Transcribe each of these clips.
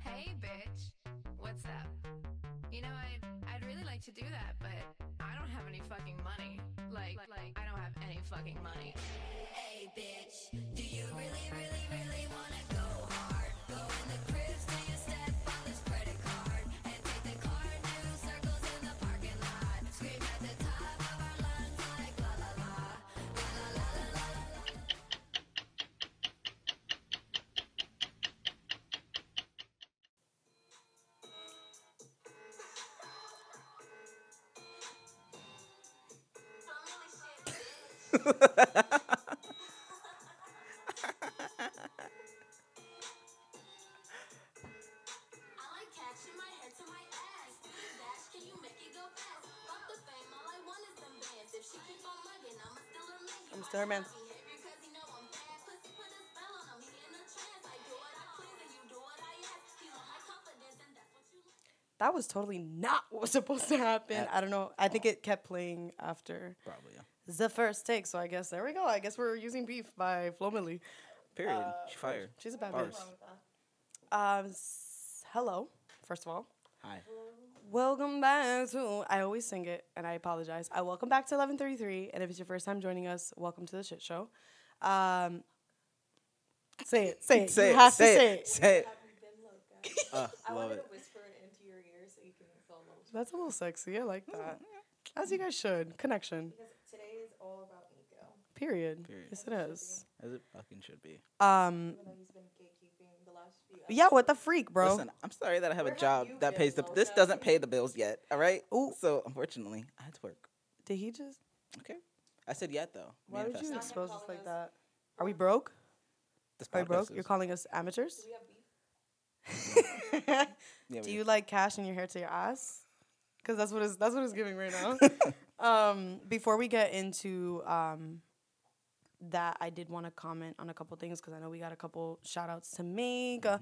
Hey, bitch. What's up? You know, I'd, I'd really like to do that, but I don't have any fucking money. Like, like, I don't have any fucking money. Hey bitch, do you really, really, really wanna that's what you like. That was totally not what was supposed to happen. I don't know. I think it kept playing after Probably. The first take. So I guess there we go. I guess we're using beef by Flo Milli. Period. Uh, she fired. She's a bad Bars. bitch. Um, s- hello. First of all, Hi. welcome back to. I always sing it, and I apologize. I welcome back to eleven thirty three. And if it's your first time joining us, welcome to the shit show. Um, say it. Say it. Say you it. have say to say it. it. Say it. Uh, I love wanted it. to whisper it into your ear so you can feel a little. That's a little sexy. I like that. As you guys should. Connection. Because today is all about Nico, Period. Period. Yes, it is. As it fucking should be. Um, even though he's been gatekeeping the last few. yeah. What the freak, bro? Listen, I'm sorry that I have Where a job you that pays the. Loca? This doesn't pay the bills yet. All right. Ooh. So unfortunately, I had to work. Did he just? Okay. I said yet though. Why would you Manifesting. expose us like us- that? Are we broke? This Are we broke? podcast You're calling us amateurs? Do we have beef? Yeah, Do we- you like cash in your hair to your ass? Because that's what it's that's what it's giving right now. um, before we get into um, that, I did want to comment on a couple things because I know we got a couple shout outs to make. Uh,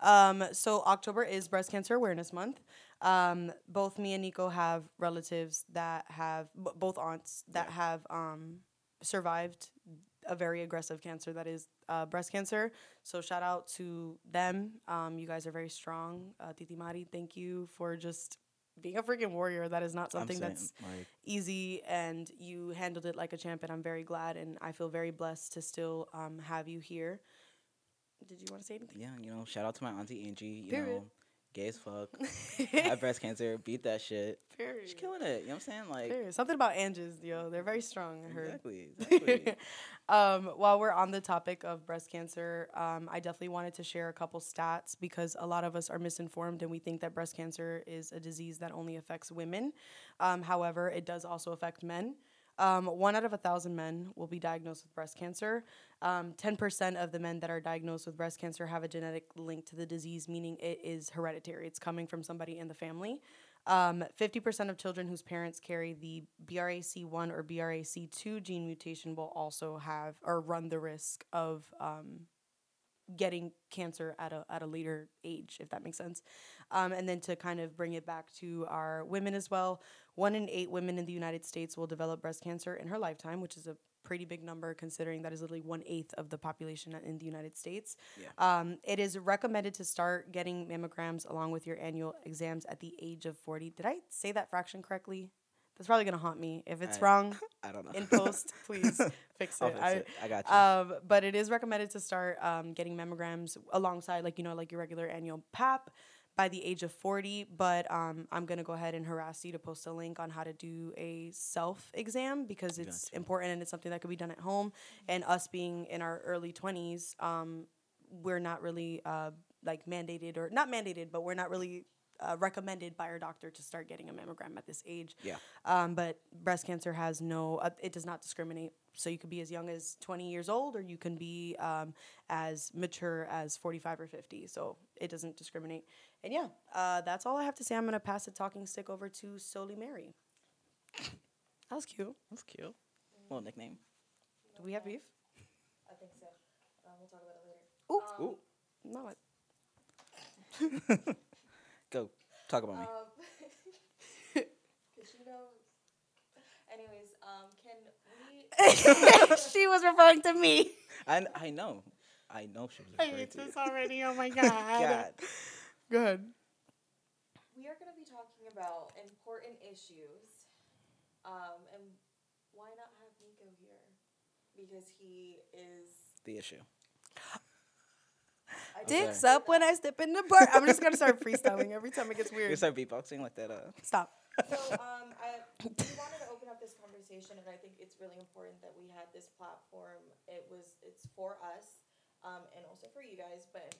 Um, so October is Breast Cancer Awareness Month. Um, both me and Nico have relatives that have b- both aunts that have um, survived a very aggressive cancer that is uh, breast cancer. So shout out to them. Um, you guys are very strong. Uh, Titi Mari, thank you for just being a freaking warrior. That is not something saying, that's like easy, and you handled it like a champ. And I'm very glad, and I feel very blessed to still um, have you here. Did you want to say anything? yeah, you know, shout out to my auntie Angie. You Period. know, gay as fuck. have breast cancer. Beat that shit. She's killing it. You know what I'm saying? Like Period. Something about Angels, yo. They're very strong. I heard. exactly. Exactly. um, while we're on the topic of breast cancer, um, I definitely wanted to share a couple stats because a lot of us are misinformed and we think that breast cancer is a disease that only affects women. Um, however, it does also affect men. Um, one out of a thousand men will be diagnosed with breast cancer. Um, 10% of the men that are diagnosed with breast cancer have a genetic link to the disease, meaning it is hereditary. It's coming from somebody in the family. Um, 50% of children whose parents carry the BRCA1 or BRCA2 gene mutation will also have or run the risk of um, getting cancer at a, at a later age, if that makes sense. Um, and then to kind of bring it back to our women as well, one in eight women in the United States will develop breast cancer in her lifetime, which is a pretty big number considering that is literally one eighth of the population in the United States. Um, it is recommended to start getting mammograms along with your annual exams at the age of 40. Did I say that fraction correctly? That's probably gonna haunt me. If it's I- wrong I don't know. in post, please fix it. Fix I, it. I got you. um, but it is recommended to start um, getting mammograms alongside, like you know, like your regular annual PAP by the age of 40. But um, I'm gonna go ahead and harass you to post a link on how to do a self exam because it's Gotcha. important and it's something that could be done at home. And us being in our early 20s, um, we're not really uh, like mandated or not mandated, but we're not really. Uh, recommended by our doctor to start getting a mammogram at this age. Yeah. Um, but breast cancer has no, uh, it does not discriminate. So you could be as young as 20 years old or you can be um, as mature as 45 or 50. So it doesn't discriminate. And yeah, uh, that's all I have to say. I'm going to pass the talking stick over to Soli Mary. That was cute. That's cute. Little nickname. Do we have beef? I think so. Um, we'll talk about it later. Ooh. ooh No, it- Go. Talk about me. Um, cause she knows. Anyways, um, can we? she was referring to me. I, I know. I know she was I referring hate to you. this already. Oh my god. God. Go ahead. We are going to be talking about important issues. Um, and why not have Nico here? Because he is. The issue. Dicks don't up when I step in the bar. I'm just gonna start freestyling every time it gets weird. You start beatboxing like that. Uh, Stop. So um, I we wanted to open up this conversation, and I think it's really important that we had this platform. It was it's for us, um, and also for you guys, but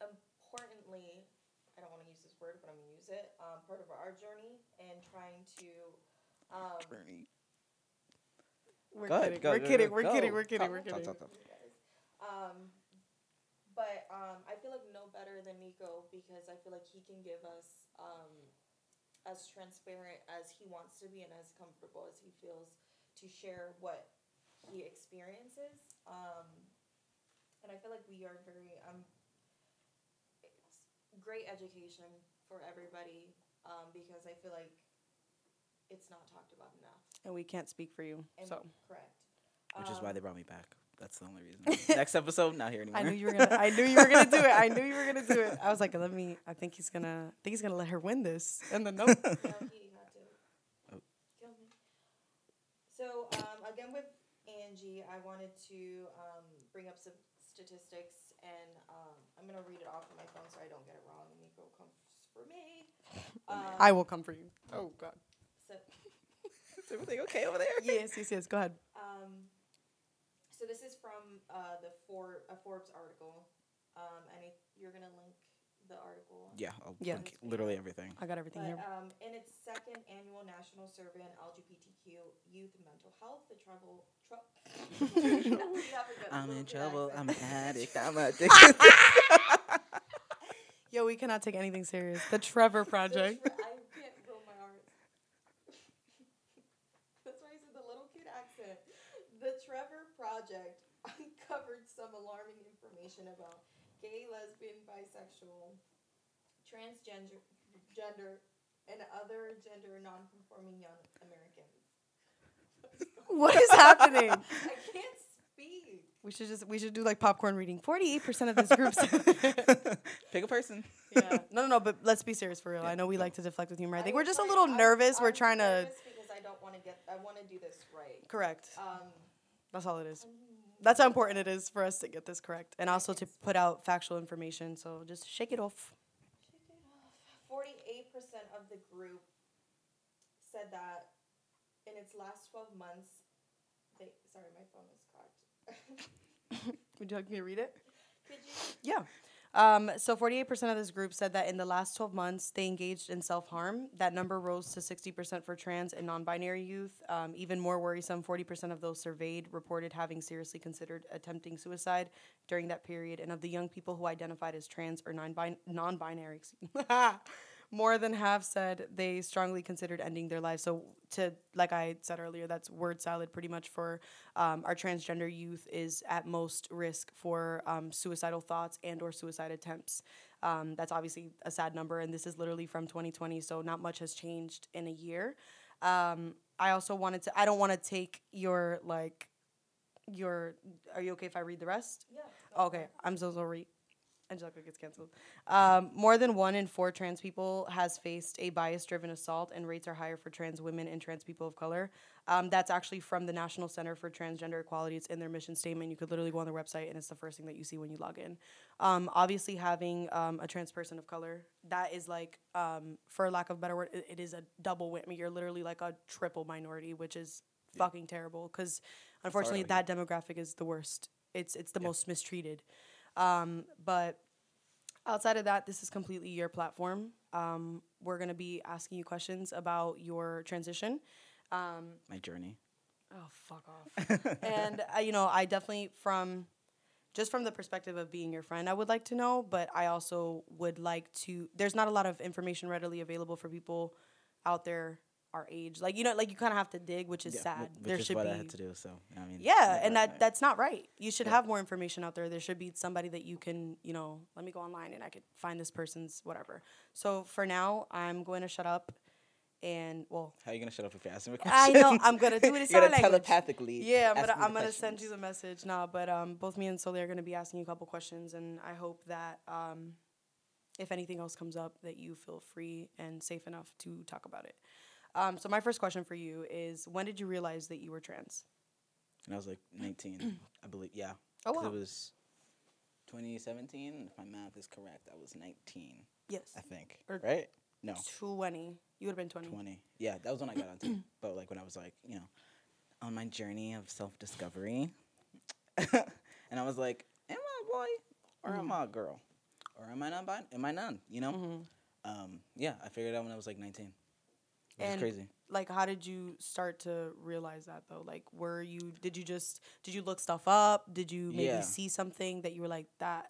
importantly, I don't want to use this word, but I'm gonna use it. Um, part of our journey and trying to. Um, We're Go kidding. go, we're go, kidding. go, We're kidding. We're kidding. We're kidding. talk, talk. you guys. Um, but um, I feel like no better than Nico because I feel like he can give us um, as transparent as he wants to be and as comfortable as he feels to share what he experiences. Um, and I feel like we are very um, it's great education for everybody um, because I feel like it's not talked about enough. And we can't speak for you. And So correct. Which is why Um, they brought me back. That's the only reason. Next episode, not here anymore. I knew you were gonna. I knew you were gonna do it. I knew you were gonna do it. I was like, let me. I think he's gonna. I think he's gonna let her win this. And then no. No, he had to Oh. So um, again with Angie, I wanted to um, bring up some statistics, and um, I'm gonna read it off of my phone so I don't get it wrong. And Nico comes for me. Um, I will come for you. Oh God. So, Is everything okay over there? Yes, yes, yes. Go ahead. um, so this is from uh, the For- a Forbes article, um, and it, you're gonna link the article. Yeah, I'll Yeah. link literally everything. I got everything But here. um, in its second annual national survey on LGBTQ youth mental health, the trouble. Tr- I'm in trouble. I'm an addict. I'm addicted. Yo, we cannot take anything serious. The Trevor The Project. Tre- I can't roll my R's. That's why I said the little cute accent. The Trevor Project uncovered some alarming information about gay, lesbian, bisexual, transgender, gender, and other gender non-conforming young Americans. What is happening? I can't speak. We should just we should do like popcorn reading. Forty eight percent of this group. Pick a person. yeah. No, no, no. But let's be serious for real. Yeah, I know we go. like to deflect with humor. I I think we're was just a like- little I'm- nervous. we're I'm trying to because I don't want to get. I want to do this right. correct. Um, That's all it is. That's how important it is for us to get this correct, and also to put out factual information. So just shake it off. Forty-eight percent of the group said that in its last twelve months, they. Sorry, my phone is cracked. Would you like me to read it? Could you? Yeah. Um, so 48% of this group said that in the last 12 months they engaged in self harm. That number rose to 60% for trans and non binary youth. Um, even more worrisome, 40% of those surveyed reported having seriously considered attempting suicide during that period. And of the young people who identified as trans or non binary, more than half said they strongly considered ending their lives. So, to like I said earlier, that's word salad pretty much for um, our transgender youth is at most risk for um, suicidal thoughts and or suicide attempts. Um, that's obviously a sad number, and this is literally from 2020, so not much has changed in a year. Um, I also wanted to. I don't want to take your like your. Are you okay if I read the rest? Yeah. Okay, I'm so sorry. Angelica gets canceled. Um, more than one in four trans people has faced a bias-driven assault, and rates are higher for trans women and trans people of color. Um, that's actually from the National Center for Transgender Equality. It's in their mission statement. You could literally go on their website, and it's the first thing that you see when you log in. Um, obviously, having um, a trans person of color, that is like, um, for lack of a better word, it, it is a double whammy. You're literally like a triple minority, which is fucking terrible. Because unfortunately, that demographic is the worst. It's it's the most mistreated. Um, but outside of that, this is completely your platform. Um, we're gonna be asking you questions about your transition. Um, My journey. oh, fuck off. and uh, you know, I definitely from just from the perspective of being your friend, I would like to know, but I also would like to. There's not a lot of information readily available for people out there our age. Like you know, like you kind of have to dig, which is Yeah, sad. wh- Which there is should what be. I had to do. So I mean. Yeah, and that right. that's not right. You should Yeah. have more information out there. There should be somebody that you can, you know, let me go online and I could find this person's whatever. So for now, I'm going to shut up and well, How are you gonna shut up if you're asking me a I question? I know I'm gonna do it in you sign gotta telepathically. Yeah, I'm gonna I'm gonna send you questions. the message now. But um, both me and Sully are gonna be asking you a couple questions, and I hope that um, if anything else comes up, that you feel free and safe enough to talk about it. Um, so my first question for you is, when did you realize that you were trans? And I was like 19, I believe. Yeah. Oh, wow. It was 2017. If my math is correct, I was 19. Yes, I think. Or- right? No. twenty. You would have been twenty. 20. Yeah, that was when I got onto. but like when I was like, you know, on my journey of self discovery, and I was like, am I a boy or Mm-hmm. am I a girl, or am I not? Bi- am I none? You know. Um, yeah, I figured out when I was like 19. And crazy. like how did you start to realize that though like were you did you just did you look stuff up did you maybe Yeah. see something that you were like that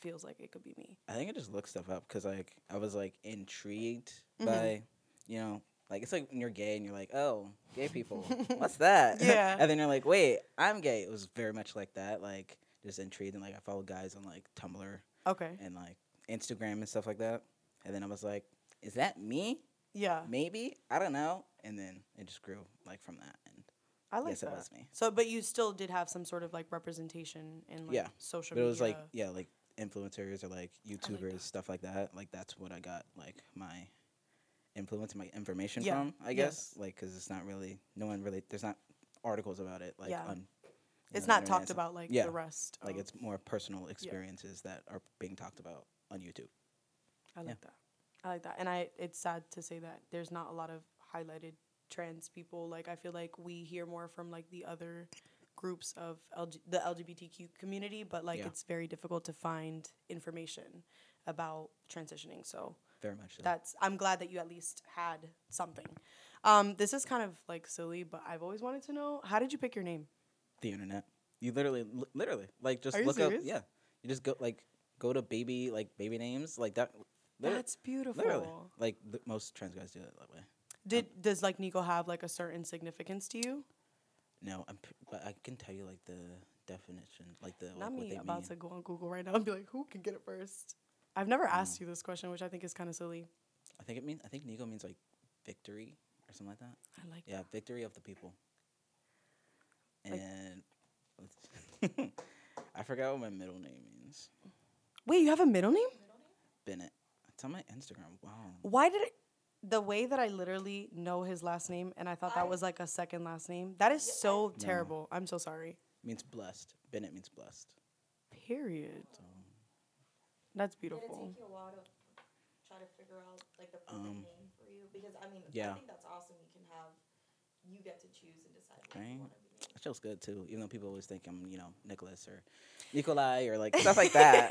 feels like it could be me I think I just looked stuff up because like I was like intrigued Mhm. by, you know, like it's like when you're gay and you're like, oh, gay people, what's that? Yeah. and then you're like, wait, I'm gay. It was very much like that, like just intrigued and like I followed guys on like Tumblr okay and like Instagram and stuff like that. And then I was like, is that me? Yeah Maybe I don't know. And then it just grew like from that. And i like yes, that it was me. so but you still did have some sort of like representation in like Yeah, social But it media was like yeah, like influencers or like YouTubers that. stuff like that. Like that's what I got like my influence, my information Yeah, from. I yes. guess like because it's not really no one really there's not articles about it like Yeah. on. it's know, not internet talked about like Yeah, the rest Like it's more personal experiences that are being talked about on YouTube. i like that i like that and i it's sad to say that there's not a lot of highlighted trans people like i feel like we hear more from like the other groups of LG, the lgbtq community but like Yeah. it's very difficult to find information about transitioning so Very much so. that's i'm glad that you at least had something um this is kind of like silly but i've always wanted to know how did you pick your name the internet. You literally, li- literally, like just look serious? up. Yeah, you just go like go to baby like baby names like that. That's beautiful literally like the, most trans guys do it that way. did um, does like nico have like a certain significance to you No, I'm, but I can tell you like the definition, like the like, not what me they about mean. to go on google right now and be like who can get it first i've never asked mm. you this question which i think is kind of silly I think it means. I think Nico means like victory or something like that. i like Yeah, victory of the people. Like- And I forgot what my middle name means. wait you have a middle name Bennett. It's on my Instagram. Wow. why did it the way that i literally know his last name and i thought that I- was like a second last name that is so terrible i'm so sorry means blessed. Bennett means blessed. period So that's Did it beautiful take you a while to try to figure out like the perfect Um, name for you? Because I mean, I think that's awesome. You can have, you get to choose and decide what Right. you want to be. named. that feels good too. Even though people always think I'm, you know, Nicholas or Nikolai or like stuff like that.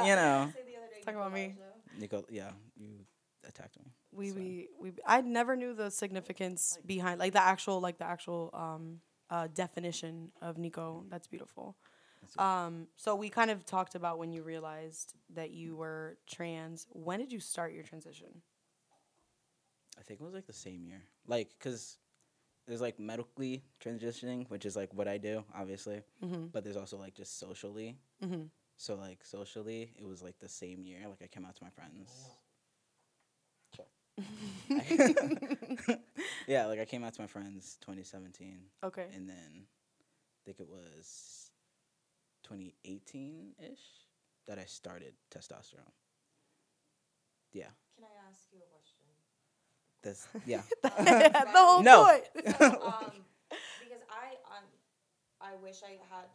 you know. Say the other day, Talk about me. Nicolaj, though. Nico, yeah, you attacked me. we So- we we I never knew the significance behind like the actual like the actual um uh definition of Nico. That's beautiful. That's. Um so we kind of talked about when you realized that you were trans. When did you start your transition? I think it was like the same year. Like, cause there's like medically transitioning, which is like what I do, obviously. Mhm. But there's also like just socially. Mhm. So like socially, it was like the same year. Like I came out to my friends. yeah, like I came out to my friends 2017, Okay. and then I think it was 2018 ish that I started testosterone. Yeah, Can I ask you a question? that's yeah. the whole No. point. um, because I um, I wish I had,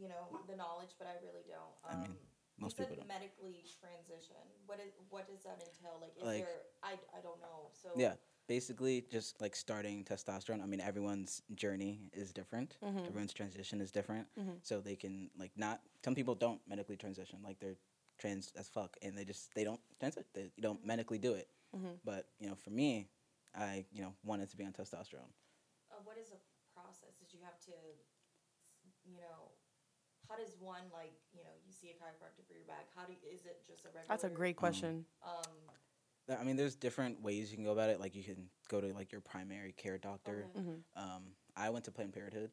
you know, the knowledge, but I really don't. I Um, mean, most people don't. medically transition. What is what does that entail? Like, is Like- there? I I don't know. So Yeah, basically just like starting testosterone. I mean, everyone's journey is different. Mhm. Everyone's transition is different. Mhm. So they can like not. Some people don't medically transition. Like they're trans as fuck, and they just they don't transit. They don't medically do it. Mhm. But you know, for me, I you know wanted to be on testosterone. uh, what is the process? Did you have to, you know, how does one like you know you see a chiropractor for your back? How do is it just a regular? That's a great question. Um, I mean, there's different ways you can go about it. Like you can go to like your primary care doctor. okay. Mhm. Um, I went to Planned Parenthood,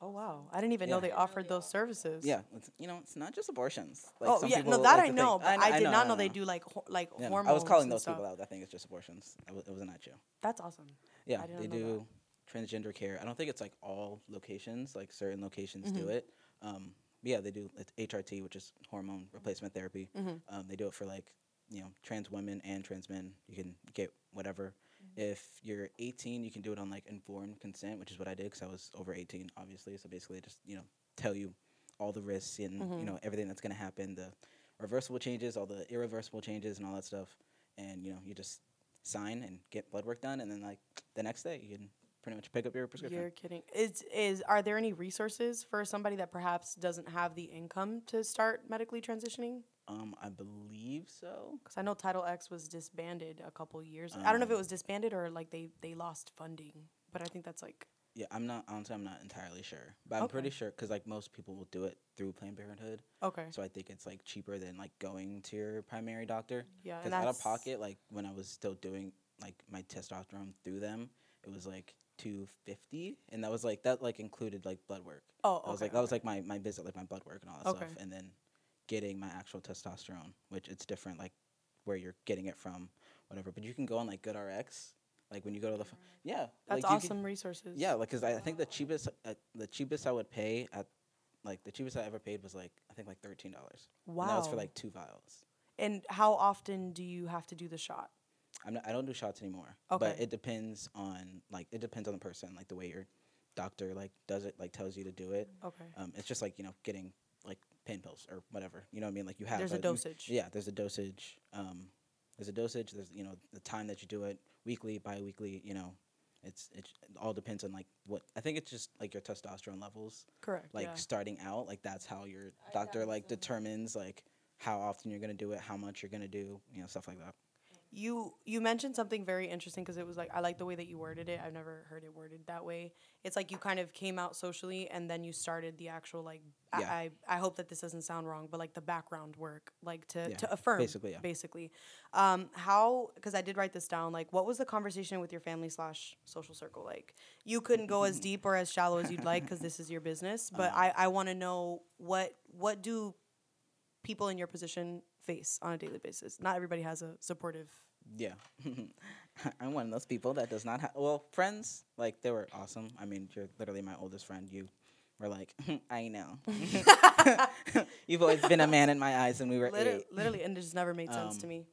Oh wow, I didn't even know they Didn't know offered they those offered services. Yeah, it's, you know, it's not just abortions. Like oh some yeah, no, that like I to know, think- but I, did not know, they do like ho- like Yeah, hormones. I was calling those stuff. people out. I think it's just abortions. It, was, it wasn't at you. That's awesome. Yeah, I did they not know do transgender care. I don't think it's like all locations. Like certain locations Mm-hmm. do it. Um, yeah, they do it's HRT, which is hormone replacement therapy. Mm-hmm. Um, they do it for like you know trans women and trans men. You can get whatever. Mm-hmm. If you're 18, you can do it on like informed consent, which is what I did because I was over 18, obviously. So basically, just you know tell you all the risks and Mm-hmm. you know everything that's gonna happen, the reversible changes, all the irreversible changes, and all that stuff. And you know you just sign and get blood work done, and then like the next day you can pretty much pick up your prescription. You're kidding. Is is are there any resources for somebody that perhaps doesn't have the income to start medically transitioning? Um, I believe so. Because I know Title X was disbanded a couple years. I don't know if it Um, was disbanded or like they they lost funding, but I think that's like Yeah, I'm not honestly. I'm not entirely sure, but I'm Okay. pretty sure because like most people will do it through Planned Parenthood. okay. So I think it's like cheaper than like going to your primary doctor. Yeah, Because out of pocket, like when I was still doing like my testosterone through them, it was like two fifty, and that was like that like included like blood work. Oh, okay, i was like that was like my my visit, like my blood work and all that Okay. stuff, and then getting my actual testosterone, which it's different, like where you're getting it from, whatever. But you can go on like GoodRx, like when you go to the f- yeah, That's like, you can- awesome resources. yeah, like because I, I think the cheapest uh, the cheapest I would pay at like the cheapest I ever paid was like I think like thirteen dollars. And that was for like two vials. And how often do you have to do the shot? I'm not, I don't do shots anymore. Okay. But it depends on like it depends on the person, like the way your doctor like does it, like tells you to do it. Okay. Um, it's just like you know getting like pain pills or whatever. You know what I mean? Like you have There's a you- dosage. Yeah, there's a dosage. Um, there's a dosage. There's you know the time that you do it, weekly, bi-weekly. You know, it's it all depends on like what I think it's just like your testosterone levels. Correct. like yeah. starting out like that's how your doctor like determines like how often you're gonna do it how much you're gonna do you know stuff like that You you mentioned something very interesting because it was like I like the way that you worded it. I've never heard it worded that way. It's like you kind of came out socially and then you started the actual like I Yeah. I, I hope that this doesn't sound wrong, but like the background work, like to Yeah, to affirm basically, yeah. basically. Um, how because I did write this down. Like, what was the conversation with your family slash social circle like? You couldn't go as deep or as shallow as you'd like because this is your business, but Uh-huh. I I want to know what what do people in your position face on a daily basis? Not everybody has a supportive yeah i'm one of those people that does not have well friends like they were awesome i mean you're literally my oldest friend you were like i know you've always been a man in my eyes and we were Literally, eight literally, and it just never made sense to Um, me.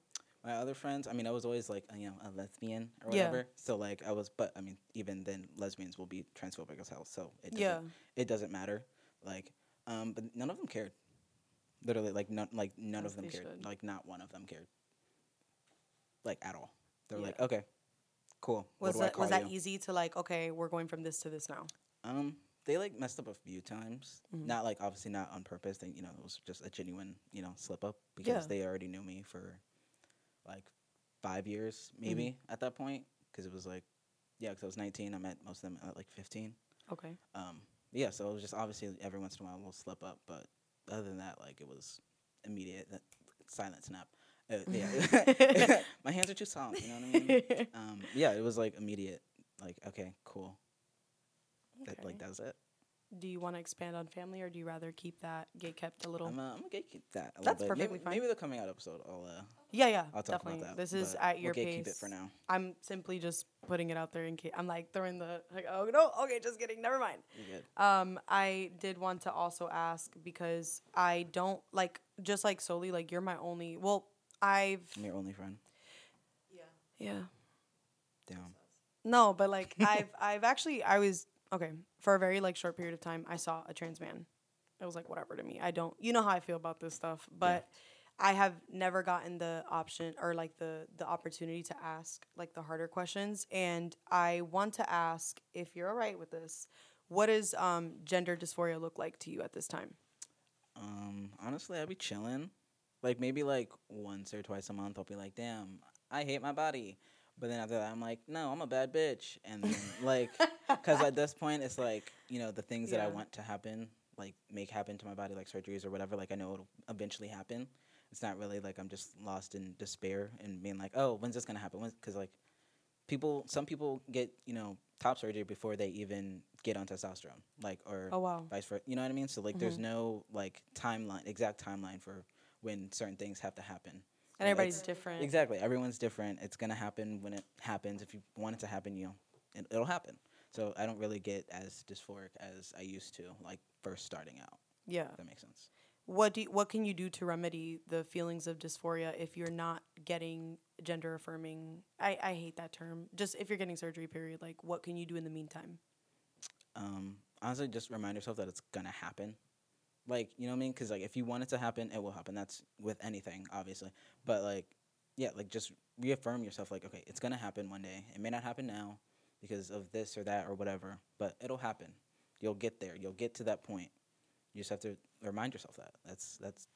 my other friends, I mean, I was always like, you know, a lesbian or Yeah. whatever. So like, I was, but I mean, even then, lesbians will be transphobic as hell. So it doesn't, Yeah. it doesn't matter. Like, um, but none of them cared. Literally, like none, like none As of them cared. should. Like not one of them cared. Like at all. They were like, okay, cool. Was that was that you? easy to like? Okay, we're going from this to this now. Um, they like messed up a few times. Mm-hmm. Not like obviously not on purpose. They, you know, it was just a genuine, you know, slip up because Yeah. they already knew me for like five years, Mm-hmm. maybe at that point. Because it was like, yeah, because I was 19. I met most of them at like 15. Okay. Um, yeah, so it was just obviously every once in a while we'll slip up, but other than that, like it was immediate. That silent snap. Uh, yeah, my hands are too soft. You know what I mean? um, yeah, it was like immediate. Like okay, cool. That, like Okay. that's it. Do you want to expand on family, or do you rather keep that gate kept a little? I'm, uh, I'm gonna keep that. A That's little bit. perfectly maybe, fine. Maybe the coming out episode, I'll uh, yeah, yeah, I'll talk definitely. about that. This is at your we'll pace. Keep it for now. I'm simply just putting it out there in case I'm like throwing the like, oh no, okay, just kidding, never mind. You're good. Um, I did want to also ask because I don't like just like solely like you're my only. Well, I've I'm your only friend. Yeah. yeah. Damn. No, but like I've I've actually I was okay for a very like short period of time. I saw a trans man. It was like whatever to me. I don't. You know how I feel about this stuff, but I have never gotten the option or like the the opportunity to ask like the harder questions. And I want to ask if you're alright with this. What does um, gender dysphoria look like to you at this time? Um, honestly, I'd be chilling. Like maybe like once or twice a month, I'll be like, "Damn, I hate my body." But then after that, I'm like, "No, I'm a bad bitch." And then like, because at this point, it's like you know the things that I want to happen, like make happen to my body, like surgeries or whatever. Like I know it'll eventually happen. It's not really like I'm just lost in despair and being like, "Oh, when's this gonna happen?" Because like people some people get you know top surgery before they even get on testosterone like or Oh wow. vice versa you know what i mean so like there's mm-hmm. no like timeline exact timeline for when certain things have to happen And everybody's it's- different. exactly everyone's different it's gonna happen when it happens if you want it to happen you know it, it'll happen so i don't really get as dysphoric as i used to like first starting out Yeah. that makes sense What do you, what can you do to remedy the feelings of dysphoria if you're not getting gender affirming? I, I hate that term. Just if you're getting surgery, period. Like, what can you do in the meantime? um, honestly, just remind yourself that it's gonna happen. Like, you know what I mean? Because like, if you want it to happen, it will happen. That's with anything, obviously. But like, yeah, like just reaffirm yourself. Like, okay, it's gonna happen one day. It may not happen now because of this or that or whatever, but it'll happen. You'll get there. You'll get to that point. You just have to remind yourself that. That's that's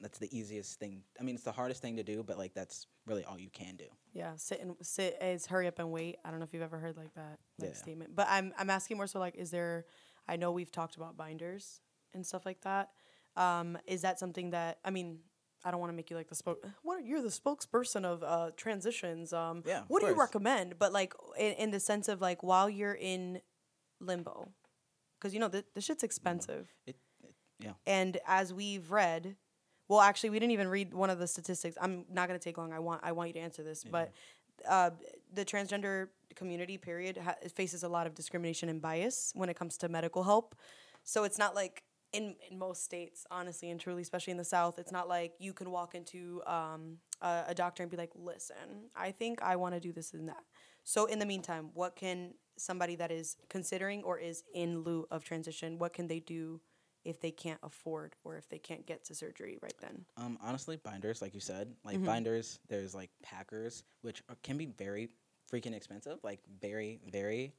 that's the easiest thing. I mean, it's the hardest thing to do, but like that's really all you can do. Yeah, sit and sit is hurry up and wait. I don't know if you've ever heard like that like Yeah. statement, but I'm I'm asking more so like, is there? I know we've talked about binders and stuff like that. Um, is that something that I mean? I don't want to make you like the spoke. What are, you're the spokesperson of uh, transitions. Um, Yeah, what do you recommend? But like in, in the sense of like while you're in limbo, because you know the this shit's expensive. It, it yeah. And as we've read, well, actually, we didn't even read one of the statistics. I'm not gonna take long. I want I want you to answer this, but uh, the transgender community period ha- faces a lot of discrimination and bias when it comes to medical help. So it's not like in in most states, honestly and truly, especially in the South, it's not like you can walk into um, a, a doctor and be like, "Listen, I think I want to do this and that." So in the meantime, what can somebody that is considering or is in lieu of transition, what can they do if they can't afford or if they can't get to surgery right then? Um, honestly, binders, like you said, like Mm-hmm. binders. There's like packers, which are, can be very freaking expensive. Like very, very.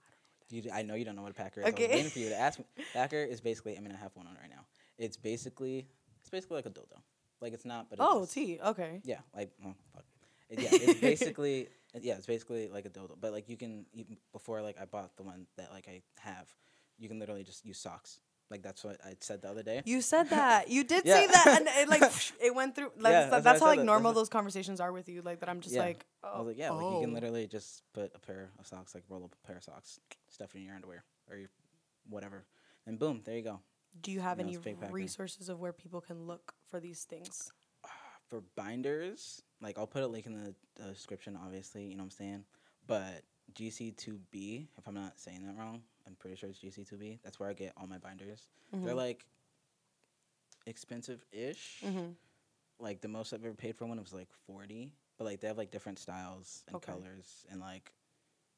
You, I know you don't know what a packer is. Okay. I was waiting for you to ask me. Packer is basically. I mean, I have one on right now. It's basically. It's basically like a dildo. Like it's not, but it Oh. T. Okay. Yeah, like oh, fuck. It- yeah, it's basically yeah, it's basically like a dildo. But like you can even before like I bought the one that like I have, you can literally just use socks. Like that's what I said the other day. You said that. You did Yeah. say that, and it like it went through. Like Yeah, that's, that's how like that. normal those conversations are with you. Like that. I'm just Yeah. like, oh, I was like, yeah, like you can oh. literally just put a pair of socks, like roll up a pair of socks, stuff it in your underwear or your whatever, and boom, there you go. Do you have No, any it's resources of where people can look for these things? For binders, like I'll put a link in the uh, description, obviously, you know what I'm saying. But GC2B, if I'm not saying that wrong, I'm pretty sure it's GC2B. That's where I get all my binders. Mm-hmm. They're like expensive-ish. Mhm. Like the most I've ever paid for one was like 40, but like they have like different styles and Okay. colors and like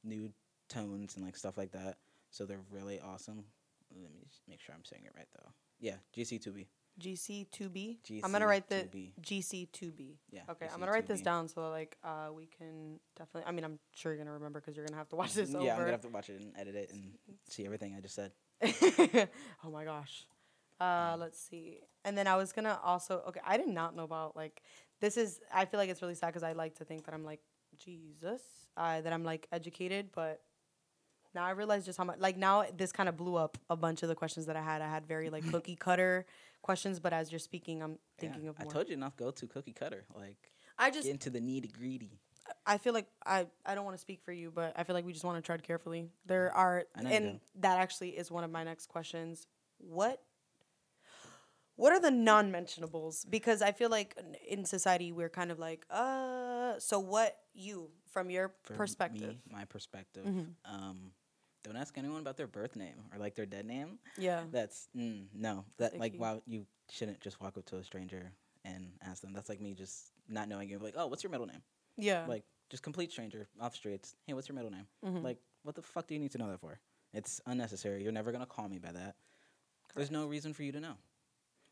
new tones and like stuff like that. So they're really awesome. Let me just make sure I'm saying it right though. Yeah, GC2B. GC2B. I'm gonna write the GC2B. GC2B. Yeah. Okay, I'm gonna write this GC2B. down so like uh we can definitely. I mean, I'm sure you're gonna remember because you're gonna have to watch this Yeah, I'm gonna have to watch it and edit it and see everything I just said. oh my gosh. Uh, let's see. And then I was gonna also okay. I did not know about like this is. I feel like it's really sad because I like to think that I'm like Jesus, uh, that I'm like educated, but now I realize just how much. Like now this kind of blew up a bunch of the questions that I had. I had very like cookie cutter questions, but as you're speaking, I'm thinking Yeah, of I told you not to go to cookie cutter. Like I just get into the nitty greedy. I feel like I, I don't want to speak for you, but I feel like we just want to tread carefully. There are, I know you and that actually is one of my next questions. What what are the non-mentionables? Because I feel like in society we're kind of like, uh. So what you, from your For perspective? me, my perspective. Mhm. Um, don't ask anyone about their birth name or like their dead name. Yeah. That's mm, no. That like wow, you shouldn't just walk up to a stranger and ask them. That's like me just not knowing you. Like, oh, what's your middle name? Yeah. Like, just complete stranger off the streets. Hey, what's your middle name? Mhm. Like, what the fuck do you need to know that for? It's unnecessary. You're never gonna call me by that. There's no reason for you to know.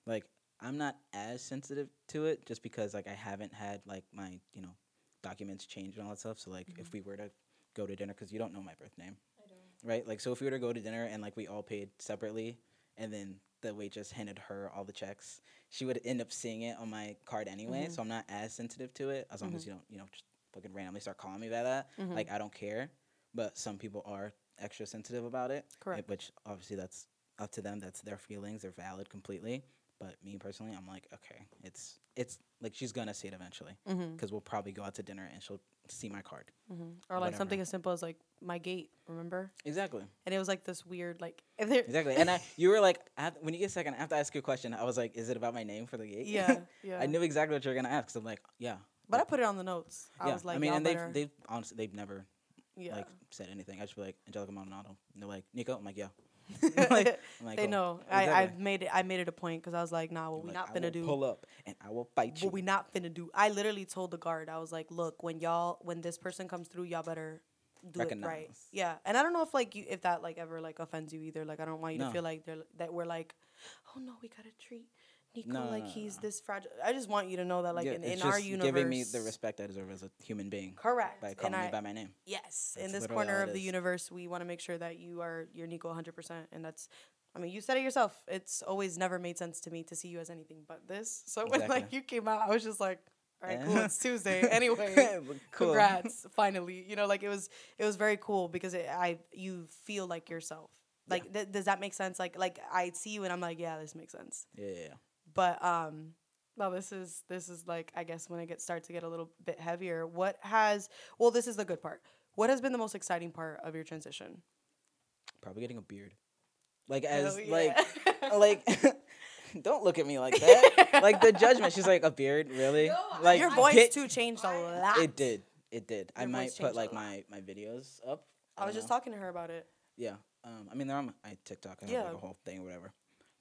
Like, I'm not as sensitive to it just because like I haven't had like my you know documents changed and all that stuff. So like, if we were to go to dinner, because you don't know my birth name. Right? Like, so if we were to go to dinner and like we all paid separately, and then the waitress handed her all the checks, she would end up seeing it on my card anyway. So I'm not as sensitive to it as long as you don't, you know, just fucking randomly start calling me by that. Like, I don't care. But some people are extra sensitive about it. eh, Correct. Which obviously that's up to them. That's their feelings. They're valid completely. But me personally, I'm like, okay, it's it's like she's gonna see it eventually Mm-hmm. because we'll probably go out to dinner and she'll see my card. Mm-hmm. Or like something as simple as like my gate, remember? Exactly, And it was like this weird like exactly. And I, you were like, have- when you get a second, I have to ask you a question. I was like, is it about my name for the gate? Yeah, yeah. I knew exactly what you were gonna ask. So I'm like, yeah. But I put it on the notes. I yeah. was like, I mean, and they've they've honestly they've never yeah. like said anything. I just be like Angelica Maldonado. And they're like Nico. I'm like, yeah. like, like, they "Oh." know. I, I made it. I made it a point because I was like, nah, what we Like, not finna do. Pull up and I will fight you. What we not finna do. I literally told the guard. I was like, look, when y'all, when this person comes through, y'all better do it right. Yeah. And I don't know if like you, if that like ever like offends you either. Like I don't want you to feel like they're that we're like, oh no, we gotta treat Nico No, like no, he's no. this fragile. I just want you to know that like Yeah, in, in our universe, giving me the respect I deserve as a human being. Correct. By calling me by my name. Yes, in this corner of the universe, we want to make sure that you are your Nico 100%. And that's, I mean, you said it yourself. It's always never made sense to me to see you as anything but this. So when like you came out, I was just like, all right, cool. It's Tuesday anyway. Cool. Congrats, finally. You know, like it was it was very cool because it, I you feel like yourself. Like, th- does that make sense? Like, like I see you and I'm like, yeah, this makes sense. Yeah, yeah, yeah. But um, well, this is this is like I guess when it gets starts to get a little bit heavier. What has well, this is the good part. What has been the most exciting part of your transition? Probably getting a beard. Like as Hell like yeah. like don't look at me like that. like the judgment. She's like a beard, really? No, like Your voice get- too changed a I- lot. It did. It did. I might put like my my videos up. I was don't just know. talking to her about it. Yeah. Um. I mean, they're on my TikTok. I have Yeah. like a whole thing or whatever.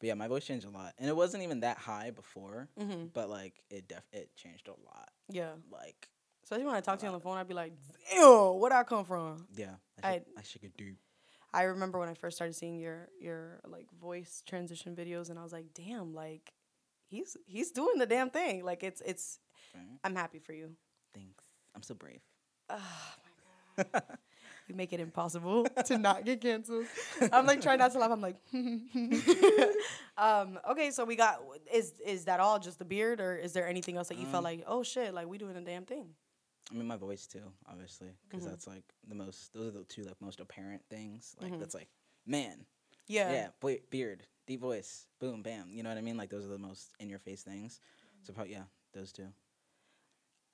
But yeah, my voice changed a lot, and it wasn't even that high before. Mm-hmm. But like it def it changed a lot. Yeah. Like Especially when I talk to you on the phone, I'd be like, "Ew, where'd I come from?" yeah, I- I should, I should get deep. I remember when I first started seeing your your like voice transition videos, and I was like, "Damn, like he's he's doing the damn thing. Like it's it's. Right? I'm happy for you. Thanks. I'm so brave. Oh my god. Make it impossible to not get canceled. I'm like trying not to laugh. I'm like, um, okay, so we got is is that all just the beard, or is there anything else that you felt Um, like, oh shit, like we doing a damn thing? I mean, my voice too, obviously, because Mhm. that's like the most. Those are the two like most apparent things. Like Mhm. that's like man, Yeah, yeah, boy, beard, deep voice, boom, bam. You know what I mean? Like those are the most in your face things. So probably yeah, those two.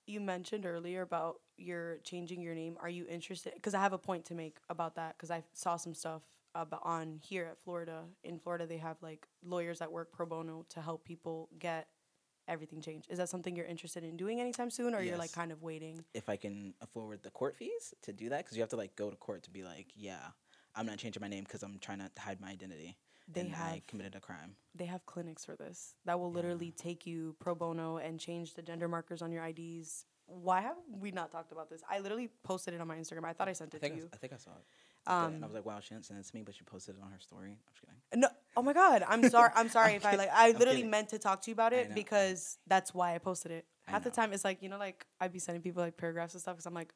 You mentioned earlier about your changing your name. Are you interested? Because I have a point to make about that. Because I saw some stuff about on here at Florida. In Florida, they have like lawyers that work pro bono to help people get everything changed. Is that something you're interested in doing anytime soon, or you're like kind of waiting? If I can afford the court fees to do that, because you have to like go to court to be like, yeah, I'm not changing my name because I'm trying to hide my identity. They and I have committed a crime. they have clinics for this that will literally take you pro bono and change the gender markers on your IDs. Why have we not talked about this? I literally posted it on my Instagram. I thought I sent I it think to I, you. I think I saw it. I and I Um, was like, wow, she didn't send it to me, but she posted it on her story. I'm just kidding. No, oh my god, I'm sorry. I'm sorry if I like. I literally kidding. meant to talk to you about it because that's why I posted it. Half the time, it's like you know, like I'd be sending people like paragraphs and stuff because I'm like,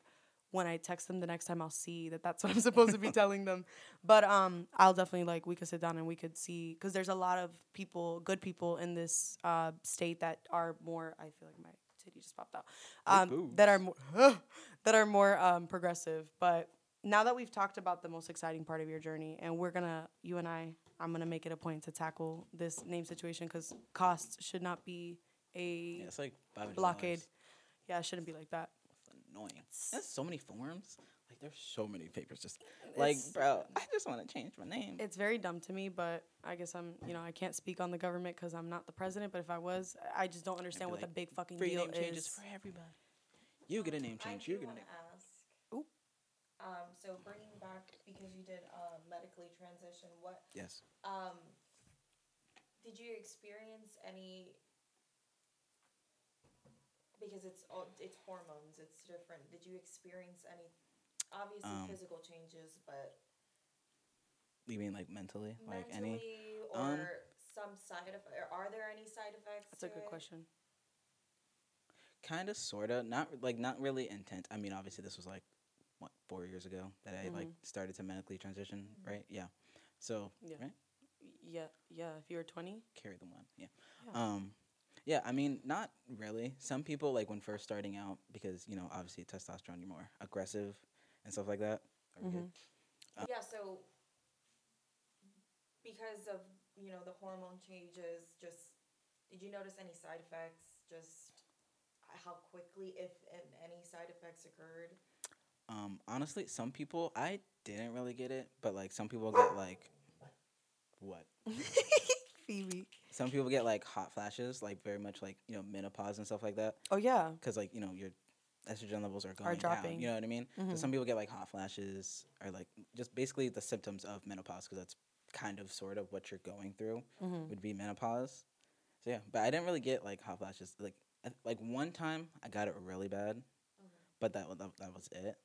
when I text them the next time, I'll see that that's what I'm supposed to be telling them. But um, I'll definitely like we could sit down and we could see because there's a lot of people, good people in this uh state that are more. I feel like my titty just popped out. Um, that are more that are more um progressive, but now that we've talked about the most exciting part of your journey and we're gonna you and i i'm gonna make it a point to tackle this name situation because costs should not be a Yeah, it's like blockade yeah it shouldn't be like that annoying. There's so many forms. Like there's so many papers. Just like, It's- bro, I just want to change my name. it's very dumb to me but i guess i'm you know i can't speak on the government because i'm not the president but if i was i just don't understand be what the big fucking Free deal name changes for everybody. You get a name change. You get a name. to ask. Ooh. Um, so bringing back because you did um, medically transition. What Yes. um, did you experience any? Because it's all it's hormones. It's different. Did you experience any? Obviously Um, physical changes, but You mean like mentally? Like any? or um, some side effects? Are there any side effects? that's a good it? question Kind of, sorta. Not like not really intense. I mean, obviously this was like what four years ago that I like started to medically transition, right? Yeah. So Yeah. right, yeah yeah if you were 20 carry the one. Yeah. Yeah. Um, yeah. I mean, not really. Some people like when first starting out because you know obviously testosterone, you're more aggressive and stuff like that. Are we good? Mhm. Yeah, so because of you know the hormone changes, just Did you notice any side effects? Just how quickly, if and any side effects occurred? Um, honestly, some people I didn't really get it, but like some people get like what? Phoebe. Some people get like hot flashes, like very much like you know menopause and stuff like that, Oh yeah. because like you know your estrogen levels are going down. dropping. You know what I mean? So Mhm. some people get like hot flashes or like just basically the symptoms of menopause, because that's kind of sort of what you're going through Mhm. would be menopause. So yeah, but I didn't really get like hot flashes. Like like one time I got it really bad, but that that, that was it.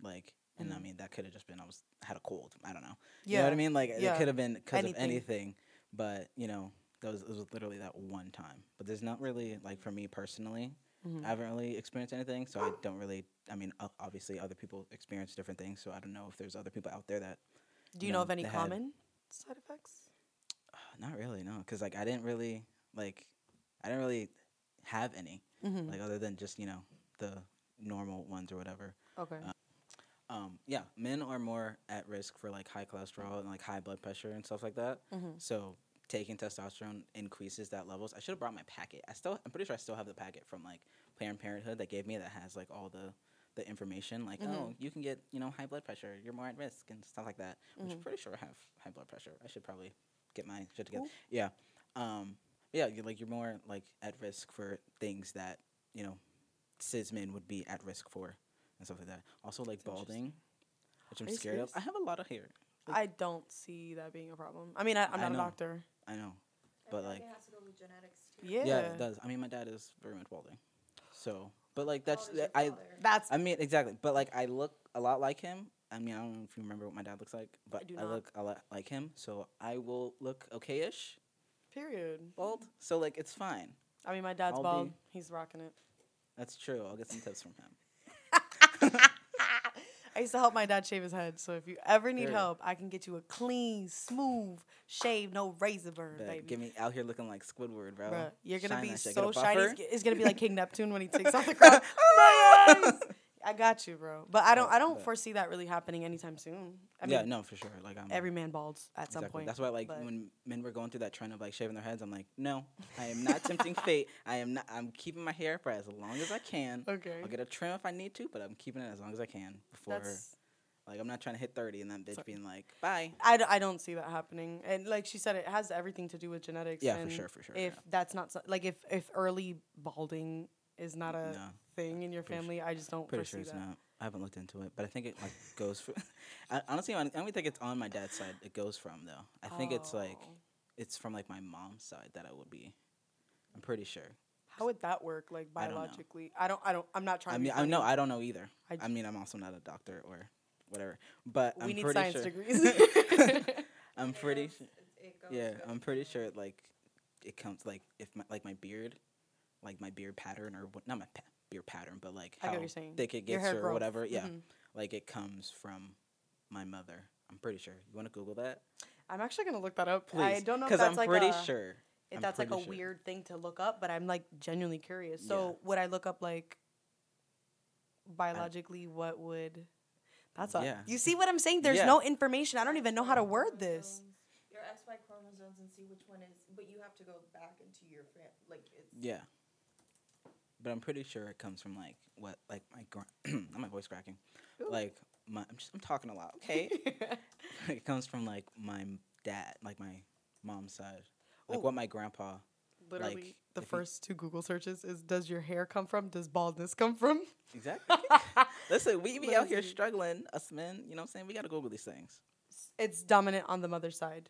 Like, and I Mhm. mean that could have just been I was had a cold. I don't know. You Yeah. know what I mean? Like Yeah. it could have been because of anything, but you know that was it was literally that one time. But there's not really like for me personally. Mhm. I haven't really experienced anything, so I don't really. I mean, obviously, other people experience different things, so I don't know if there's other people out there that. Do you you know know, of any they had- common side effects? Not really, no, because like I didn't really like, I didn't really have any Mm-hmm. like other than just you know the normal ones or whatever. okay. uh, Um, yeah, men are more at risk for like high cholesterol and like high blood pressure and stuff like that. Mhm. So taking testosterone increases that levels. I should have brought my packet. I still, I'm pretty sure I still have the packet from like Planned Parenthood that gave me that has like all the the information. Like, Mhm. oh, you can get you know high blood pressure. You're more at risk and stuff like that. Which I'm Mhm. pretty sure I have high blood pressure. I should probably get my shit together. Cool. Yeah. Um. Yeah. You're like you're more like at risk for things that you know cis men would be at risk for and stuff like that. Also like That's balding, which I'm scared of. I have a lot of hair. I don't see that being a problem. I mean, I, I'm not a doctor. I know. But, feel like- it has to do with genetics too. Yeah. Yeah. it does. I mean, my dad is very much balding. So, but like that's oh, old I. That's I mean, exactly. But like, I look a lot like him. I mean, I don't know if you remember what my dad looks like, but do I, not. look a lot like him. So I will look okay-ish period. bald. So like, it's fine. I mean, my dad's I'll bald. be- He's rocking it. That's true. I'll get some tips from him. I used to help my dad shave his head. So if you ever need Period. help, I can get you a clean, smooth shave, no razor burn, baby. Get me out here looking like Squidward, bro. Bruh, you're gonna Shine be that shit. Get so a shiny. It's, buffer. g- it's gonna be like King Neptune when he takes off the crown. My eyes! I got you, bro. But I don't. I don't bet. foresee that really happening anytime soon. I yeah, no, for sure. Like I'm every man balds at some Exactly. point. That's why, like, but- when men were going through that trend of like shaving their heads, I'm like, no, I am not tempting fate. I am not. I'm keeping my hair for as long as I can. Okay. I'll get a trim if I need to, but I'm keeping it as long as I can before. That's. Like, I'm not trying to hit 30 and that bitch Sorry. being like, bye. I, d- I don't see that happening. And like she said, it has everything to do with genetics. Yeah, for and sure, for sure, If yeah. that's not so, like if if early balding is not a No. thing in your Pretty family, I just don't Pretty foresee sure it's that. not. I haven't looked into it, but I think it like goes for. I, honestly, I don't think it's on my dad's side. It goes from though. I think it's like Oh. it's from like my mom's side that I would be. I'm pretty sure. How would that work, like I don't biologically? I don't. I don't. I'm not trying. I mean, be I know. I don't know either. I I, mean, I'm also not a doctor or whatever, but we I'm need pretty science sure. degrees. I'm It pretty. goes- it- it goes Yeah, I'm pretty genetic. sure like it comes like if my like my beard, like my beard pattern or what not my pa- beard pattern, but like how get what you're saying. thick it gets or growth. whatever. Yeah, Mhm. like it comes from my mother. I'm pretty sure. You want to Google that, I'm actually gonna look that up. please? I don't know because I'm like pretty a, sure. if I'm that's like a sure. weird thing to look up, but I'm like genuinely curious. Yeah. So would I look up like biologically what would? That's a, Yeah. you see what I'm saying? There's Yeah. no information. I don't even know how to word this. Your XY chromosomes and see which one is, but you have to go back into your fam. Like it's. Yeah. But I'm pretty sure it comes from like what like my gra- my voice cracking. Ooh. Like my I'm just I'm talking a lot, okay? it comes from like my dad, like my mom's side. Like Ooh. what my grandpa Literally, Like, the first two Google searches is "Does your hair come from? Does baldness come from?" Exactly. Listen, we be out here struggling, us men, you know what I'm saying? We gotta Google these things. It's dominant on the mother side.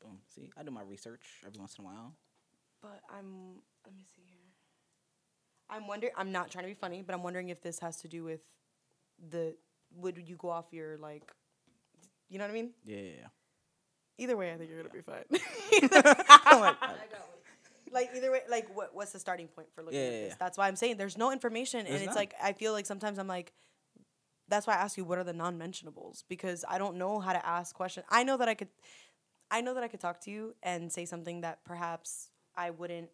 Boom. See, I do my research every once in a while. But I'm let me see here. I'm wondering I'm not trying to be funny, but I'm wondering if this has to do with the would you go off your like you know what I mean? Yeah, yeah, yeah. Either way, I think you're gonna be fine. I'm like, I got what like either way, like what what's the starting point for looking Yeah, at this? yeah. That's why I'm saying there's no information, and it's not. like I feel like sometimes I'm like, that's why I ask you what are the non-mentionables because I don't know how to ask questions. I know that I could, I know that I could talk to you and say something that perhaps I wouldn't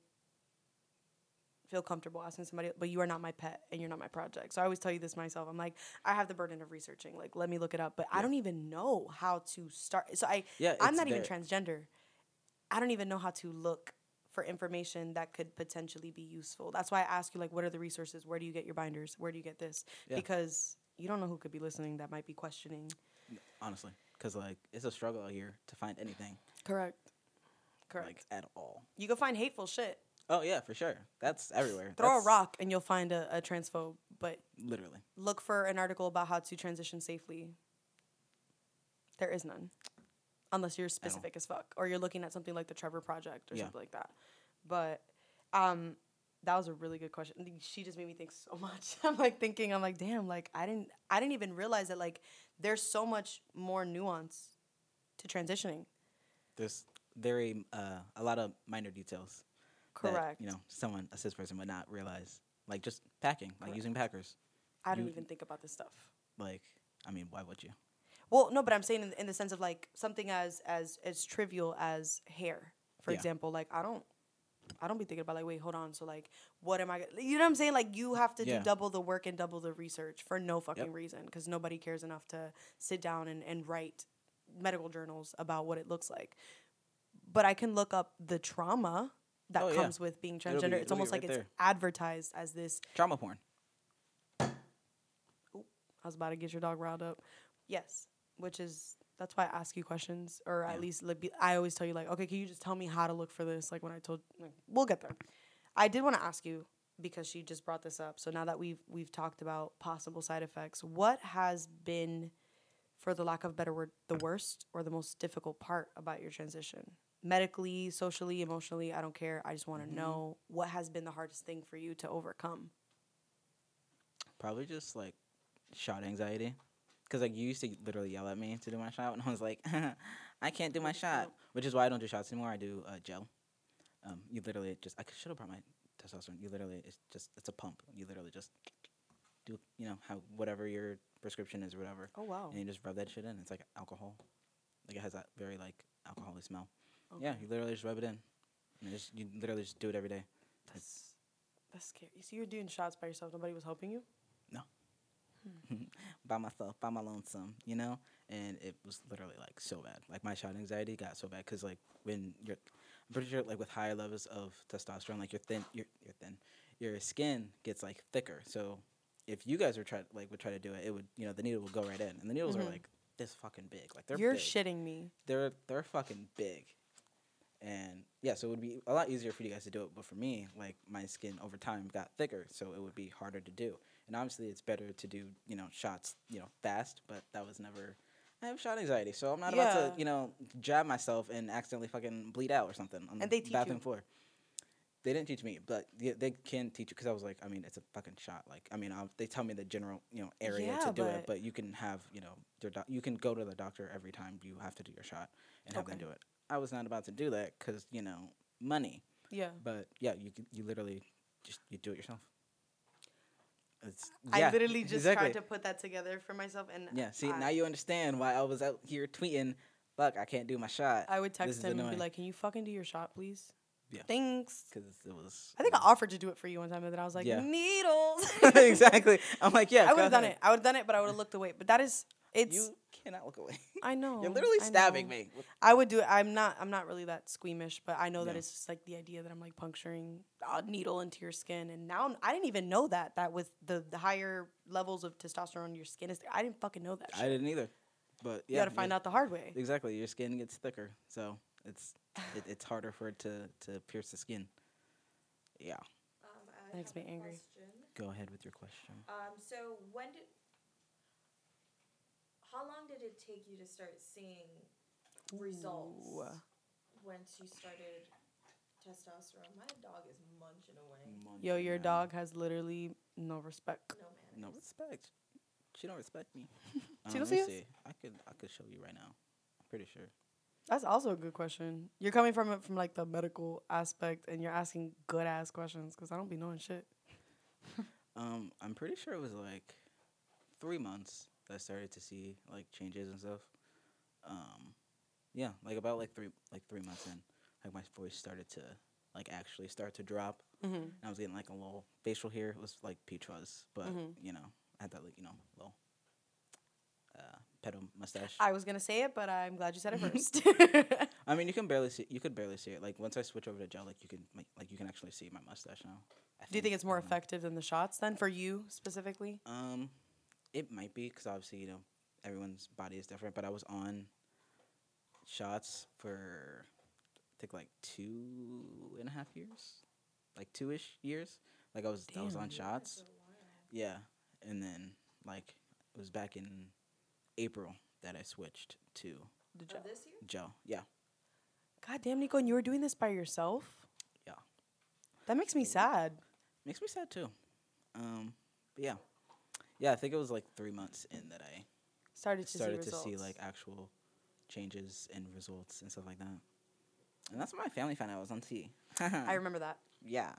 feel comfortable asking somebody, but you are not my pet and you're not my project. So I always tell you this myself. I'm like, I have the burden of researching. Like, let me look it up, but I don't even know how to start. So I, yeah, I'm not even transgender. I don't even know how to look for information that could potentially be useful. That's why I ask you like what are the resources? Where do you get your binders? Where do you get this? Yeah. Because you don't know who could be listening that might be questioning. honestly, because like it's a struggle out here to find anything Correct. Correct. like at all. you can find hateful shit. Oh yeah, for sure. That's everywhere. Throw That's a rock and you'll find a, a transphobe, but Literally. look for an article about how to transition safely. There is none. Unless you're specific as fuck. Or you're looking at something like the Trevor Project or Yeah. something like that. But um that was a really good question. She just made me think so much. I'm like thinking, I'm like, damn, like I didn't I didn't even realize that like there's so much more nuance to transitioning. There's very uh, a lot of minor details. That, Correct. you know, someone a cis person would not realize. Like just packing, like using packers. I don't you- even think about this stuff. Like, I mean, why would you? Well, no, but I'm saying in, in the sense of like something as as as trivial as hair, for Yeah. example. Like I don't, I don't be thinking about like, wait, hold on. So like, what am I? gonna You know what I'm saying? Like you have to Yeah. do double the work and double the research for no fucking reason because nobody cares enough to sit down and and write medical journals about what it looks like. But I can look up the trauma that Oh, yeah. comes with being It'll be- transgender. it's almost right like it's advertised as this Trauma porn. I was about to get your dog riled up. Yes, which is that's why I ask you questions, or at least like, be, I always tell you like, okay, can you just tell me how to look for this? Like when I told, like, we'll get there. I did want to ask you because she just brought this up. So now that we've we've talked about possible side effects, what has been, for the lack of a better word, the worst or the most difficult part about your transition? Medically, socially, emotionally, I don't care. I just want to Mm-hmm. know what has been the hardest thing for you to overcome. Probably just like shot anxiety. Because like you used to literally yell at me to do my shot, and I was like, I can't do my shot, which is why I don't do shots anymore. I do uh, gel. Um, you literally just I should have brought my testosterone. You literally it's just it's a pump. You literally just do you know how whatever your prescription is or whatever, Oh wow. and you just rub that shit in. It's like alcohol. Like it has that very like alcoholic smell. Yeah, you literally just rub it in. And just, you literally just do it every day. That's that's scary. So you were doing shots by yourself. Nobody was helping you. No. Hmm. By myself, by my lonesome, you know? And it was literally like so bad. Like my shot anxiety got so bad because like when you're, I'm pretty sure like with higher levels of testosterone, like you're thin, you're, you're thin, your skin gets like thicker. So if you guys were try like would try to do it, it would you know the needle would go right in, and the needles are mm-hmm. like this fucking big. Like they're You're big. shitting me. They're they're fucking big. And yeah, so it would be a lot easier for you guys to do it, but for me, like my skin over time got thicker, so it would be harder to do. And obviously, it's better to do you know shots you know fast, but that was never. I have shot anxiety, so I'm not about to you know jab myself and accidentally fucking bleed out or something on And the bathroom you. floor. They didn't teach me, but they, they can teach you because I was like, I mean, it's a fucking shot. Like, I mean, I'll, they tell me the general you know area Yeah, to do it, but you can have you know your doc- you can go to the doctor every time you have to do your shot and have them do it. I was not about to do that because you know money, Yeah. but yeah, you you literally just you do it yourself. It's, I literally just exactly. tried to put that together for myself, and Yeah, see I, now you understand why I was out here tweeting. Fuck, I can't do my shot. I would text him and be like, "Can you fucking do your shot, please?" Yeah. Thanks. because it was. I think I offered to do it for you one time, and then I was like, Yeah. "Needles." exactly. I'm like, yeah. I would have done it. I would have done it, but I would have looked away. But that is, it's. You cannot look away. I know. You're literally stabbing know. me. I would do it. I'm not. I'm not really that squeamish, but I know that Yeah. it's just like the idea that I'm like puncturing a needle into your skin, and now I'm- I didn't even know that. That with the, the higher levels of testosterone, your skin is. I didn't fucking know that. I didn't either. But you got to find out the hard way. Exactly. Your skin gets thicker, so it's it, it's harder for it to to pierce the skin. Yeah. Um, I Makes me angry. question. Go ahead with your question. Um, so when did, how long did it take you to start seeing results Ooh. once you started testosterone? My dog is munching away. Yo, your Munching, man. dog has literally no respect. No man. No respect. She don't respect me. She Um, don't see us? see. I could I could show you right now. I'm pretty sure. That's also a good question. You're coming from it from like the medical aspect, and you're asking good ass questions because I don't be knowing shit. Um, I'm pretty sure it was like three months that I started to see like changes and stuff. Um, yeah, like about like three like three months in, like my voice started to like actually start to drop. Mm-hmm. And I was getting like a little facial hair. It was like peach fuzz, but Mhm. you know, I had that like you know little uh, pedo mustache. I was gonna say it, but I'm glad you said it first. I mean, you can barely see. You could barely see it. Like once I switch over to gel, like you can, like, you can actually see my mustache now. Do you think it's more know. effective than the shots then for you specifically? Um, it might be because obviously you know everyone's body is different. But I was on shots for I think like two and a half years, like two ish years. Like I was I was on shots. Yeah, and then like it was back in April that I switched to The Of this year? gel. Yeah, God damn, Nico, and you were doing this by yourself? Yeah. That makes me sad. makes me sad too. Um, but yeah, yeah. I think it was like three months in that I Started to started see to results. see like actual changes and results and stuff like that. And that's when my family found out I was on T. I remember that. yeah.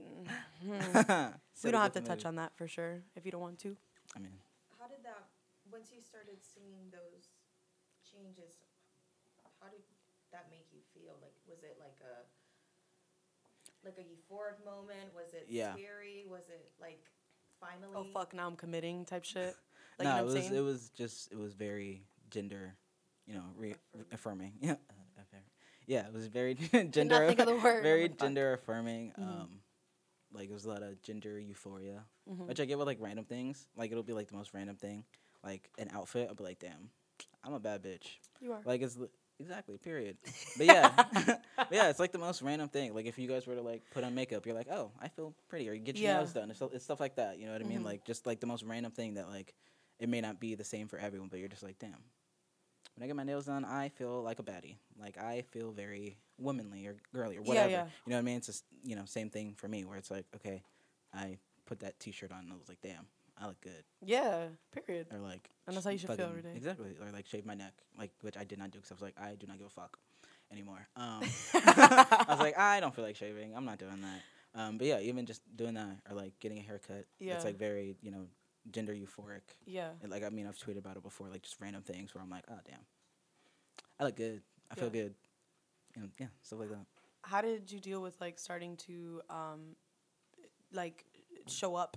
Mhm. we don't have to touch on that for sure if you don't want to. I mean, How did that, once you started seeing those changes, how did that make you feel? Like, was it like a, like a euphoric moment? Was it Yeah. scary? Was it like finally? Oh fuck, now I'm committing type shit. Like no, you know it was saying? it was just it was very gender, you know, re- affirming. Yeah, affirming. yeah, it was very gender. think of the word, Very like, fuck. gender affirming. Mhm. Um, like it was a lot of gender euphoria, Mhm. which I get with like random things. Like it'll be like the most random thing, like an outfit. I'll be like, damn, I'm a bad bitch. You are. Like it's li- exactly period. But yeah, but yeah, it's like the most random thing. Like if you guys were to like put on makeup, you're like, oh, I feel pretty, or you get your Yeah. nails done. It's, it's stuff like that. You know what I mean? Mhm. Like just like the most random thing that like it may not be the same for everyone, but you're just like, damn. When I get my nails done, I feel like a baddie. Like I feel very womanly or girly or Yeah, whatever. yeah. You know what I mean? It's just you know same thing for me where it's like, okay, I put that T-shirt on and I was like, damn, I look good. Yeah, period. Or like, And that's how you should feel every day. Exactly. Or like shave my neck, like which I did not do because I was like, I do not give a fuck anymore. Um, I was like, I don't feel like shaving. I'm not doing that. Um, but yeah, even just doing that or like getting a haircut, Yeah. it's like very you know gender euphoric. Yeah. And, like I mean, I've tweeted about it before, like just random things where I'm like, oh damn, I look good. I feel good. And yeah, stuff like that. How did you deal with like starting to um like show up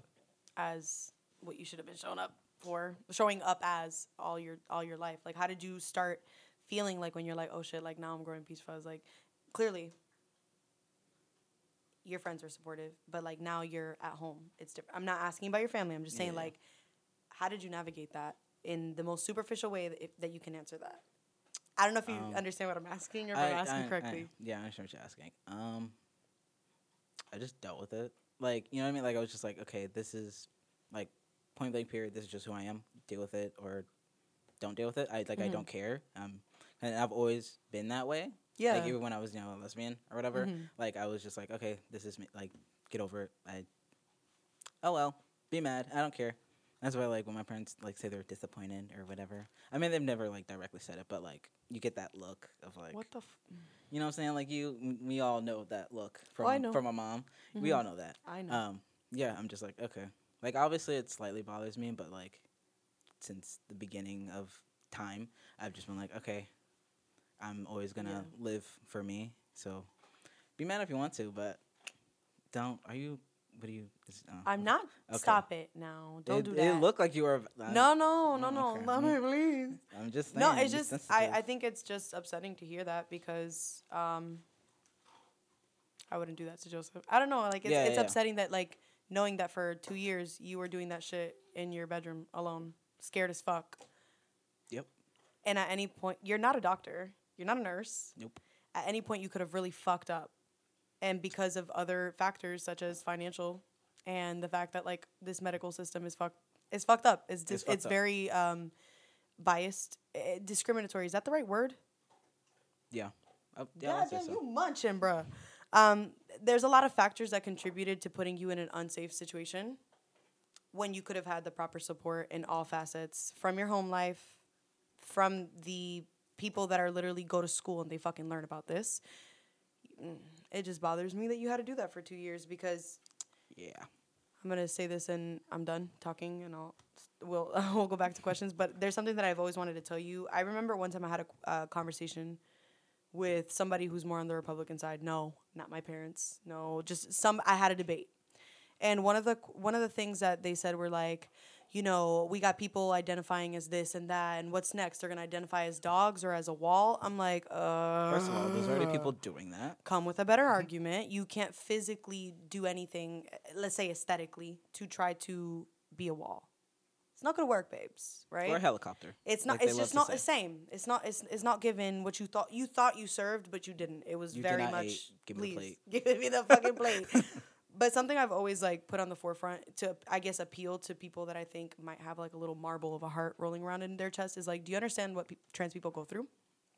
as what you should have been showing up for showing up as all your all your life like how did you start feeling like when you're like oh shit like now i'm growing peace fuzz like clearly your friends are supportive but like now you're at home it's different i'm not asking about your family i'm just saying Yeah. like how did you navigate that in the most superficial way that, that you can answer that i don't know if you Um, understand what i'm asking or if I, am asking I- correctly yeah, I understand what you're asking. Um, I just dealt with it. Like, you know what I mean? Like, I was just like, okay, this is like point blank period. This is just who I am. Deal with it or don't deal with it. I like, I Mhm. don't care. Um, and I've always been that way. yeah Like even when I was, you know, a lesbian or whatever. Mhm. Like I was just like, okay, this is me. Like, get over it. I. Oh well, be mad. I don't care. That's why, like, when my parents like say they're disappointed or whatever. I mean, they've never like directly said it, but like, you get that look of like, what the f- you know what I'm saying? Like you, m- we all know that look from Oh, I know. from my mom. We Mhm. all know that. i know Um, yeah, I'm just like okay. Like obviously, it slightly bothers me, but like since the beginning of time, I've just been like okay, I'm always gonna Yeah. live for me. So be mad if you want to, but don't. Are you? What do you? Is, uh, I'm not. Okay. Stop it now. Don't it, do It that. looked like you were. uh, no, no, no, Mm, no. okay. Let me please. I'm just saying. No, it's just I. I think it's just upsetting to hear that because um I wouldn't do that to Joseph. I don't know, like it's Yeah, it's yeah. upsetting that like knowing that for two years you were doing that shit in your bedroom alone, scared as fuck. Yep. And at any point you're not a doctor. You're not a nurse. Nope. At any point you could have really fucked up. And because of other factors such as financial and the fact that like this medical system is fucked is fucked up. It's dis- fucked it's up. very um biased, eh, discriminatory. Is that the right word? Yeah. Uh, yeah, I'd God say damn, so. you munching, bruh. Um, there's a lot of factors that contributed to putting you in an unsafe situation when you could have had the proper support in all facets from your home life, from the people that are literally go to school and they fucking learn about this. It just bothers me that you had to do that for two years because Yeah. I'm gonna say this and I'm done talking and I'll we'll we'll go back to questions. But there's something that I've always wanted to tell you. I remember one time I had a uh, conversation with somebody who's more on the Republican side. No, not my parents. No, just some. I had a debate, and one of the one of the things that they said were like, you know, we got people identifying as this and that, and what's next? They're gonna identify as dogs or as a wall. I'm like, uh. First of all, there's already people doing that. come with a better argument. You can't physically do anything, let's say aesthetically, to try to be a wall. It's not gonna work, babes. Right? Or a helicopter. It's not. like it's just not the same. It's not. It's, it's not given what you thought. You thought you served, but you didn't. It was You very much. ate. Give me the please, give me the fucking plate. but something I've always like put on the forefront to, I guess, appeal to people that I think might have like a little marble of a heart rolling around in their chest is like, do you understand what pe- trans people go through?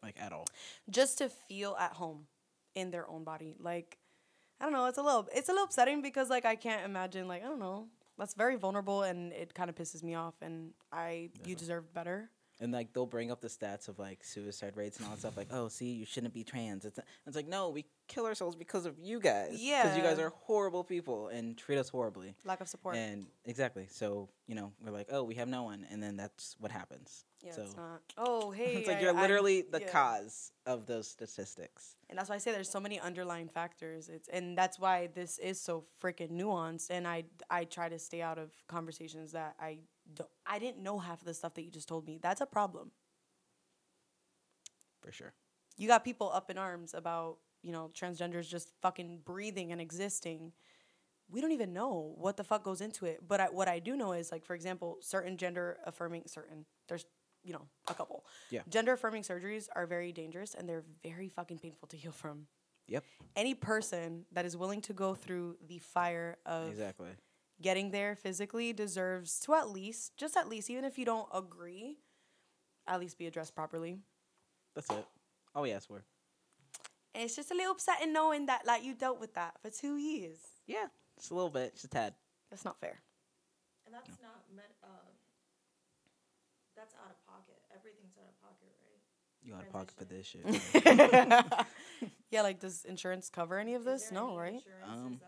Like at all. just to feel at home in their own body. Like, I don't know, it's a little it's a little upsetting because like I can't imagine like I don't know. That's very vulnerable and it kind of pisses me off and I you deserve better. And like they'll bring up the stats of like suicide rates and all that stuff. Like, oh, see, you shouldn't be trans. It's it's like no, we kill ourselves because of you guys. Yeah, because you guys are horrible people and treat us horribly. Lack of support. And exactly, so you know we're like, oh, we have no one, and then that's what happens. Yeah, so oh, it's not. Oh, hey. it's like I- you're literally the yeah. cause of those statistics. And that's why I say there's so many underlying factors. It's and that's why this is so freaking nuanced. And I I try to stay out of conversations that I don't, I didn't know half of the stuff that you just told me. That's a problem. For sure. you got people up in arms about you know transgenders just fucking breathing and existing we don't even know what the fuck goes into it but I, what i do know is like for example certain gender affirming certain there's you know a couple Yeah. gender affirming surgeries are very dangerous and they're very fucking painful to heal from Yep. any person that is willing to go through the fire of Exactly. getting there physically deserves to at least just at least even if you don't agree at least be addressed properly That's it. Oh, All we asked for. And it's just a little upsetting knowing that like you dealt with that for two years. Yeah, just a little bit, just a tad. That's not fair. And that's not meant. Um, that's out of pocket. Everything's out of pocket, right? You out of pocket for this shit. yeah, like does insurance cover any of this? No, right? Um,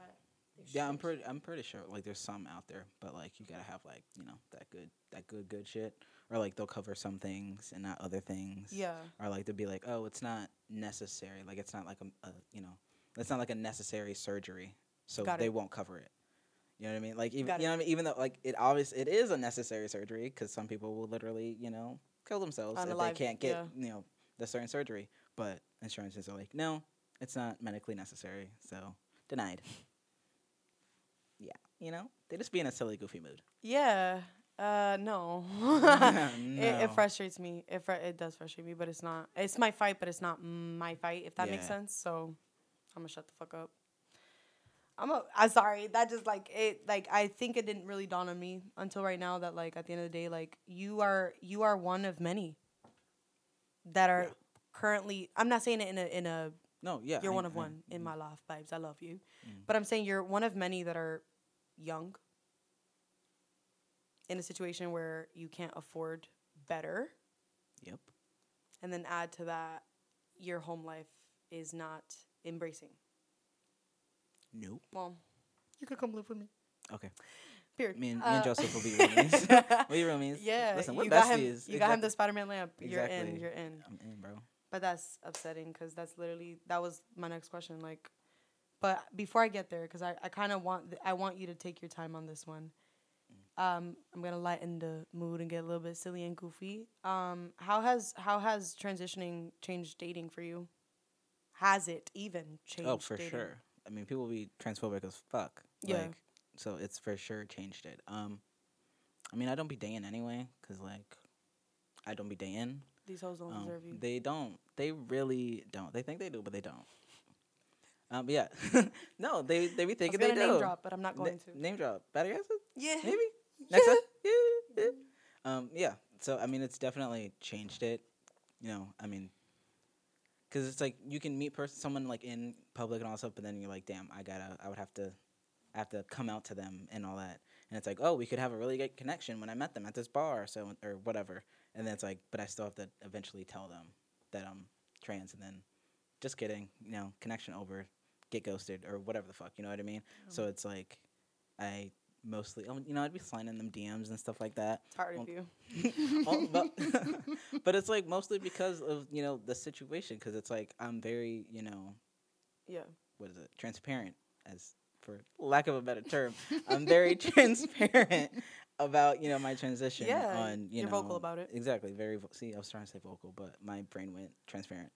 Yeah, I'm pretty. I'm pretty sure. Like, there's some out there, but like, you gotta have like, you know, that good, that good, good shit. Or like, they'll cover some things and not other things. Yeah. Or like, they'll be like, oh, it's not necessary. Like, it's not like a, a you know, it's not like a necessary surgery, so Got they it. won't cover it. You know what I mean? Like, even Got you know what I mean? Even though like it obvious, it is a necessary surgery because some people will literally, you know, kill themselves if they can't get, yeah. you know, the certain surgery. But insurances are like, no, it's not medically necessary, so denied. Yeah, you know, they just be in a silly, goofy mood. Yeah. Uh, no. It, No. it frustrates me. It fr- it does frustrate me, but it's not. It's my fight, but it's not my fight. If that makes sense. So, I'm gonna shut the fuck up. I'm a, I'm sorry. That just like it. Like I think it didn't really dawn on me until right now that like at the end of the day, like you are you are one of many that are Yeah. currently. I'm not saying it in a in a No, yeah, you're I- one of I- one in my life, babes. I love you. Mm. But I'm saying you're one of many that are young in a situation where you can't afford better. Yep. And then add to that, your home life is not embracing. Nope. Well, you could come live with me. Okay. Period. Me and, me Uh, and Joseph will be roomies. we roomies. Yeah, Listen, we're you got him. besties. You got him the Spider-Man lamp. You're in. You're in. I'm in, bro. But that's upsetting because that's literally that was my next question. Like, but before I get there, because I, I kind of want th- I want you to take your time on this one. Um, I'm gonna lighten the mood and get a little bit silly and goofy. Um, how has how has transitioning changed dating for you? Has it even changed? Oh, for dating? sure. I mean, people be transphobic as fuck. Yeah. Like, so it's for sure changed it. Um, I mean, I don't be dating anyway, cause like, I don't be dating. These hoes don't Um, deserve you. They don't. They really don't. They think they do, but they don't. Um, but yeah, no, they they be thinking they do. name drop, but I'm not Na- going to. Name drop. Battery acid. Yeah. Maybe. Next up. Yeah, yeah. Um, yeah. So I mean, it's definitely changed it. You know, I mean, because it's like you can meet person, someone like in public and all that stuff, but then you're like, damn, I gotta, I would have to, I have to come out to them and all that. And it's like, oh, we could have a really good connection when I met them at this bar, so or whatever. And then it's like, but I still have to eventually tell them that I'm trans, and then just kidding, you know, connection over, get ghosted or whatever the fuck, you know what I mean? So mm-hmm. it's like, I mostly, oh, you know, I'd be sliding them DMs and stuff like that. Hard Well, of you. But, but it's like mostly because of you know the situation because it's like I'm very you know Yeah. what is it transparent as for lack of a better term I'm very transparent about you know my transition Yeah, on you you're know vocal about it. exactly very vo- see I was trying to say vocal but my brain went transparent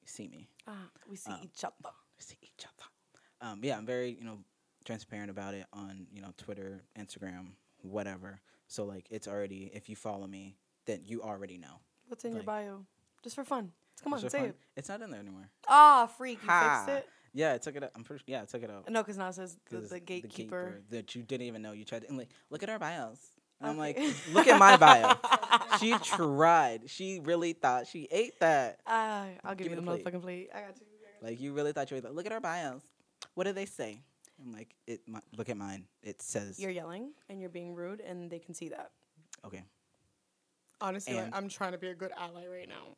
you see me Ah, we see Um, each other. we see each other um yeah I'm very you know transparent about it on you know Twitter Instagram whatever so like it's already if you follow me then you already know What's in your bio? Just for fun. Come on, say fun. it. it's not in there anymore Ah, freak, you Ha. fixed it. yeah I took it out I'm pretty yeah I took it out No, because now it says the, 'cause the gatekeeper. that you didn't even know you tried to and like look at our bios and I'm like look at my bio she tried she really thought she ate that Ah, I'll give, Give you the the plate. motherfucking plate. I got you. I got you. like you really thought you ate that look at our bios what did they say I'm like it my, look at mine it says You're yelling and you're being rude, and they can see that. okay Honestly, like, And- I'm trying to be a good ally right now.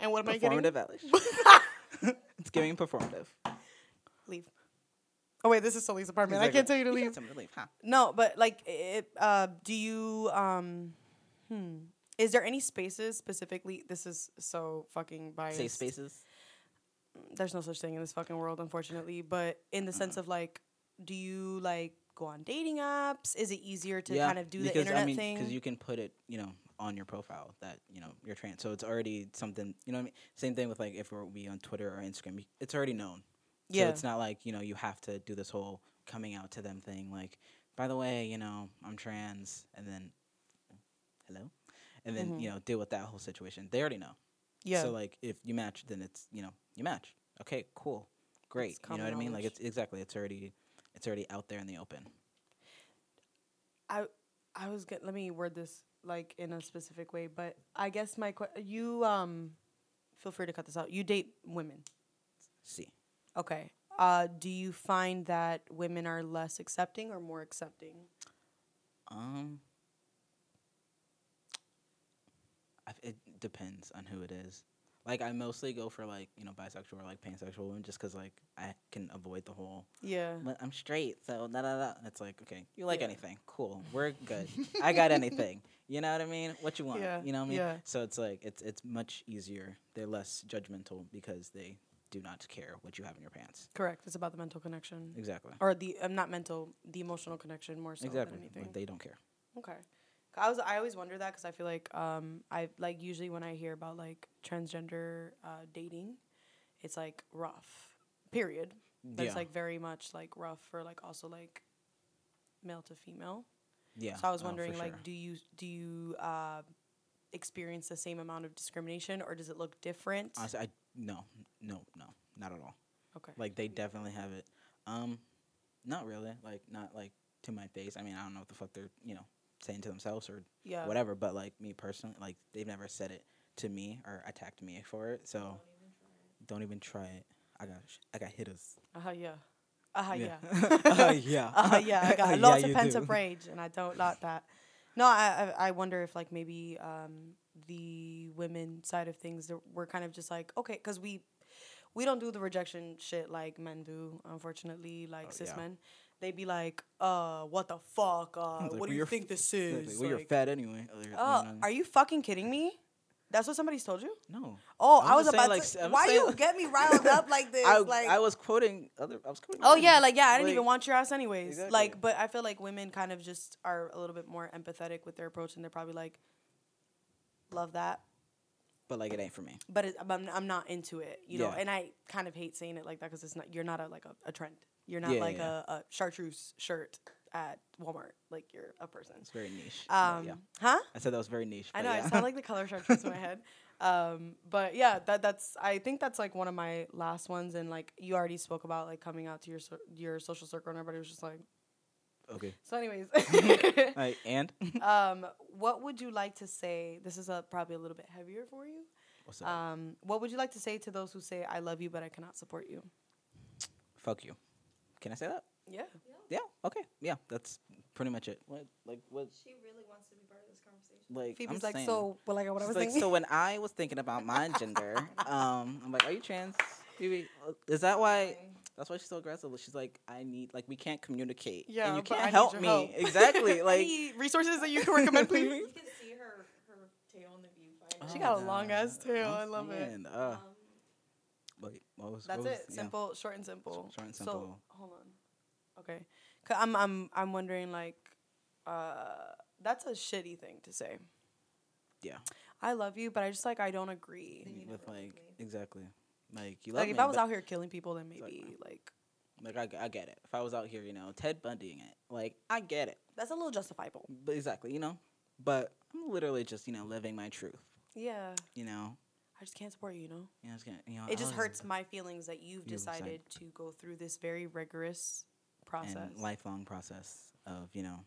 And what am I getting? performative Alice. it's giving performative Leave. Oh wait, this is Sully's apartment. I can't tell you to You leave. can't tell me to leave huh? No, but like, it, uh, do you um, hmm, is there any spaces specifically? This is so fucking biased. safe spaces There's no such thing in this fucking world, unfortunately. But in the Uh-huh. sense of like, do you like go on dating apps? Is it easier to kind of do the because, internet I mean, thing? Because you can put it, you know, on your profile that you know you're trans. So it's already something. You know what I mean? Same thing with like if we're we on Twitter or Instagram, it's already known. Yeah. So it's not like you know you have to do this whole coming out to them thing. Like, by the way, you know, I'm trans, and then hello, and then you know deal with that whole situation. They already know. Mm-hmm. yeah. So like if you match, then it's you know you match. Okay, cool, great. You know what I mean? Like it's exactly. It's already it's already out there in the open. I I was get let me word this like in a specific way, but I guess my que- you um feel free to cut this out. You date women. See. Okay. Uh do you find that women are less accepting or more accepting? Um, it depends on who it is. Like I mostly go for like you know bisexual or like pansexual women just because like I can avoid the whole. Yeah. But I'm straight, so da da da. It's like okay, you like Yeah. anything? Cool, we're good. I got anything. You know what I mean? What you want? Yeah, You know what I mean? yeah. So it's like it's it's much easier. They're less judgmental because they do not care what you have in your pants. Correct. It's about the mental connection. Exactly. Or the um, not mental, the emotional connection more so exactly. than anything. Like they don't care. Okay. I was I always wonder that because I feel like um I like usually when I hear about like transgender uh, dating, it's like rough. Period. But it's like very much like rough for like also like male to female. Yeah. So I was oh, wondering like sure. do you do you uh, experience the same amount of discrimination or does it look different? Honestly, I no, no, no, not at all. okay. Like they definitely have it. Um, not really. Like not like to my face. I mean, I don't know what the fuck they're you know saying to themselves or Yeah. whatever. But like me personally, like they've never said it to me or attacked me for it. So don't even try it. I got I got hitters. Uh-huh, yeah. Uh-huh, yeah. uh, yeah. Uh, yeah, I got lots you of pent up rage, and I don't like that. No, I I I wonder if like maybe um, the women side of things that we're kind of just like okay, because we we don't do the rejection shit like men do, unfortunately, like Oh, cis yeah. men. They be like, uh, what the fuck? Uh, Like, what do you think f- this is? Well, you're Like, fat anyway. Oh, know, are you fucking kidding me? That's what somebody's told you? no. Oh, I'm I was about like, to. I'm why saying- you get me riled up like this? I, like, I was quoting other. I was quoting. Oh yeah, like yeah, I didn't even want your ass anyways. Exactly. Like, but I feel like women kind of just are a little bit more empathetic with their approach, and they're probably like, love that, But like it ain't for me. but it, I'm I'm not into it, you know. And I kind of hate saying it like that because it's not you're not a like a, a trend. You're not Yeah, like yeah. A, a chartreuse shirt at Walmart. Like you're a person. It's very niche. Um, yeah. huh? I said that was very niche. I know yeah. I sound like the color chartreuse in my head. Um, but yeah, that that's I think that's like one of my last ones, and like you already spoke about like coming out to your so- your social circle, and everybody was just like. okay. So, anyways, All right, and um, what would you like to say? This is a, probably a little bit heavier for you. what's up? Um, what would you like to say to those who say "I love you, but I cannot support you"? Fuck you. Can I say that? Yeah. Yeah. Okay. Yeah. That's pretty much it. What? Like what? She really wants to be part of this conversation. Like Phoebe's I'm like, saying. so, well, like what I She's was like, thinking. so when I was thinking about my gender, um, I'm like, are you trans? Phoebe? Is that why? That's why she's so aggressive. She's like, I need, like, we can't communicate. Yeah, and you but I can't need help your me. help. Exactly. Like, Any resources that you can recommend, please. You can see her her tail in the viewfinder. She Oh got a long ass tail. I'm I love it. saying, Uh, Um, wait, what was? That's what was- it. yeah. Simple, short and simple. Short and So, hold on. Okay. i I'm I'm I'm wondering like, uh, that's a shitty thing to say. Yeah. I love you, but I just like I don't agree. With never like me. exactly. Like you love Like me, if I was out here killing people, then maybe Exactly. like like I get it. If I was out here, you know, Ted Bundying it, like I get it. that's a little justifiable. But exactly, you know. But I'm literally just you know living my truth. Yeah, You know. I just can't support you. You know, You know, it's gonna, you know it just I was- hurts my feelings that you've decided- decided to go through this very rigorous process. and lifelong process of you know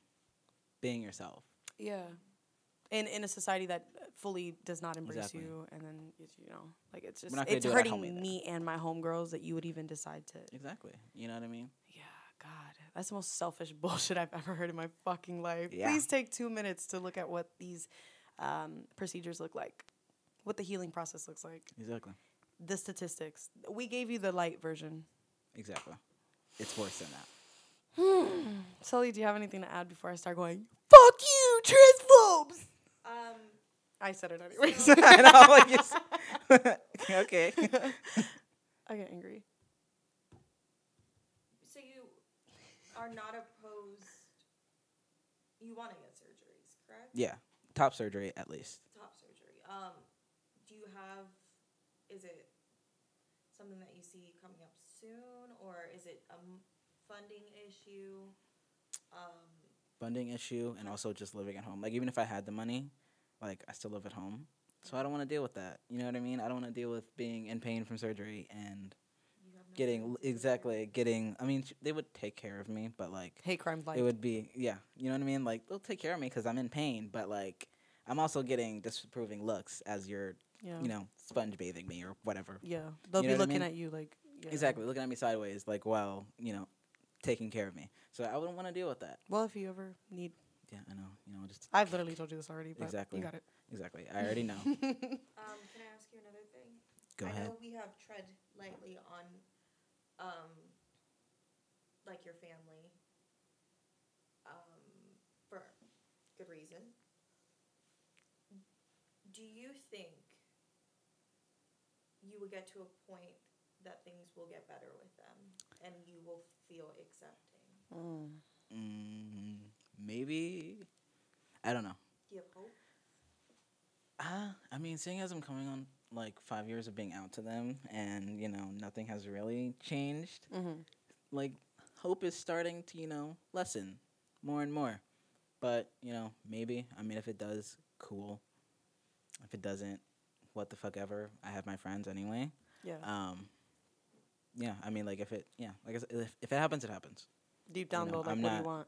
being yourself. Yeah. In in a society that fully does not embrace Exactly. you, and then it's, you know, like it's just not gonna it's do it at home hurting either. me and my homegirls that you would even decide to. Exactly. You know what I mean? Yeah, God, that's the most selfish bullshit I've ever heard in my fucking life. Yeah. Please take two minutes to look at what these um, procedures look like, what the healing process looks like, Exactly. the statistics. We gave you the light version. Exactly. It's worse than that. Sully, do you have anything to add before I start going? Fuck you, transphobes. Um, I said it anyways. I know, like okay. I get angry. so you are not opposed. You want to get surgeries, correct? Yeah. Top surgery at least. Top surgery. Um, do you have? Is it something that you see coming up soon, or is it a funding issue? Um, Funding issue and also just living at home. Like even if I had the money, like I still live at home. So I don't want to deal with that. You know what I mean? I don't want to deal with being in pain from surgery and no getting funds to do exactly getting I mean sh- they would take care of me, but like Hate crime life. it would be yeah you know what i mean like they'll take care of me because i'm in pain but like i'm also getting disapproving looks as you're yeah. you know sponge bathing me or whatever Yeah. They'll You be know what I looking mean? at you like yeah. exactly looking at me sideways like while you know taking care of me so i wouldn't want to deal with that Well, if you ever need, yeah i know you know just I've literally told you this already, but Exactly. you got it. exactly i already know Um, can I ask you another thing? go I ahead know we have tread lightly on, um, like your family, um, for good reason. Do you think you will get to a point that things will get better with them and you will feel accepting? mm, maybe i don't know Do you have hope? Ah, I mean, seeing as I'm coming on like five years of being out to them, and you know nothing has really changed. Mm-hmm. Like hope is starting to you know lessen more and more, but you know maybe. I mean, if it does, cool. If it doesn't, what the fuck ever. I have my friends anyway. Yeah. Um, yeah, I mean, like if it, yeah, like said, if, if it happens, it happens. Deep down know, though, like I'm what do not- you want?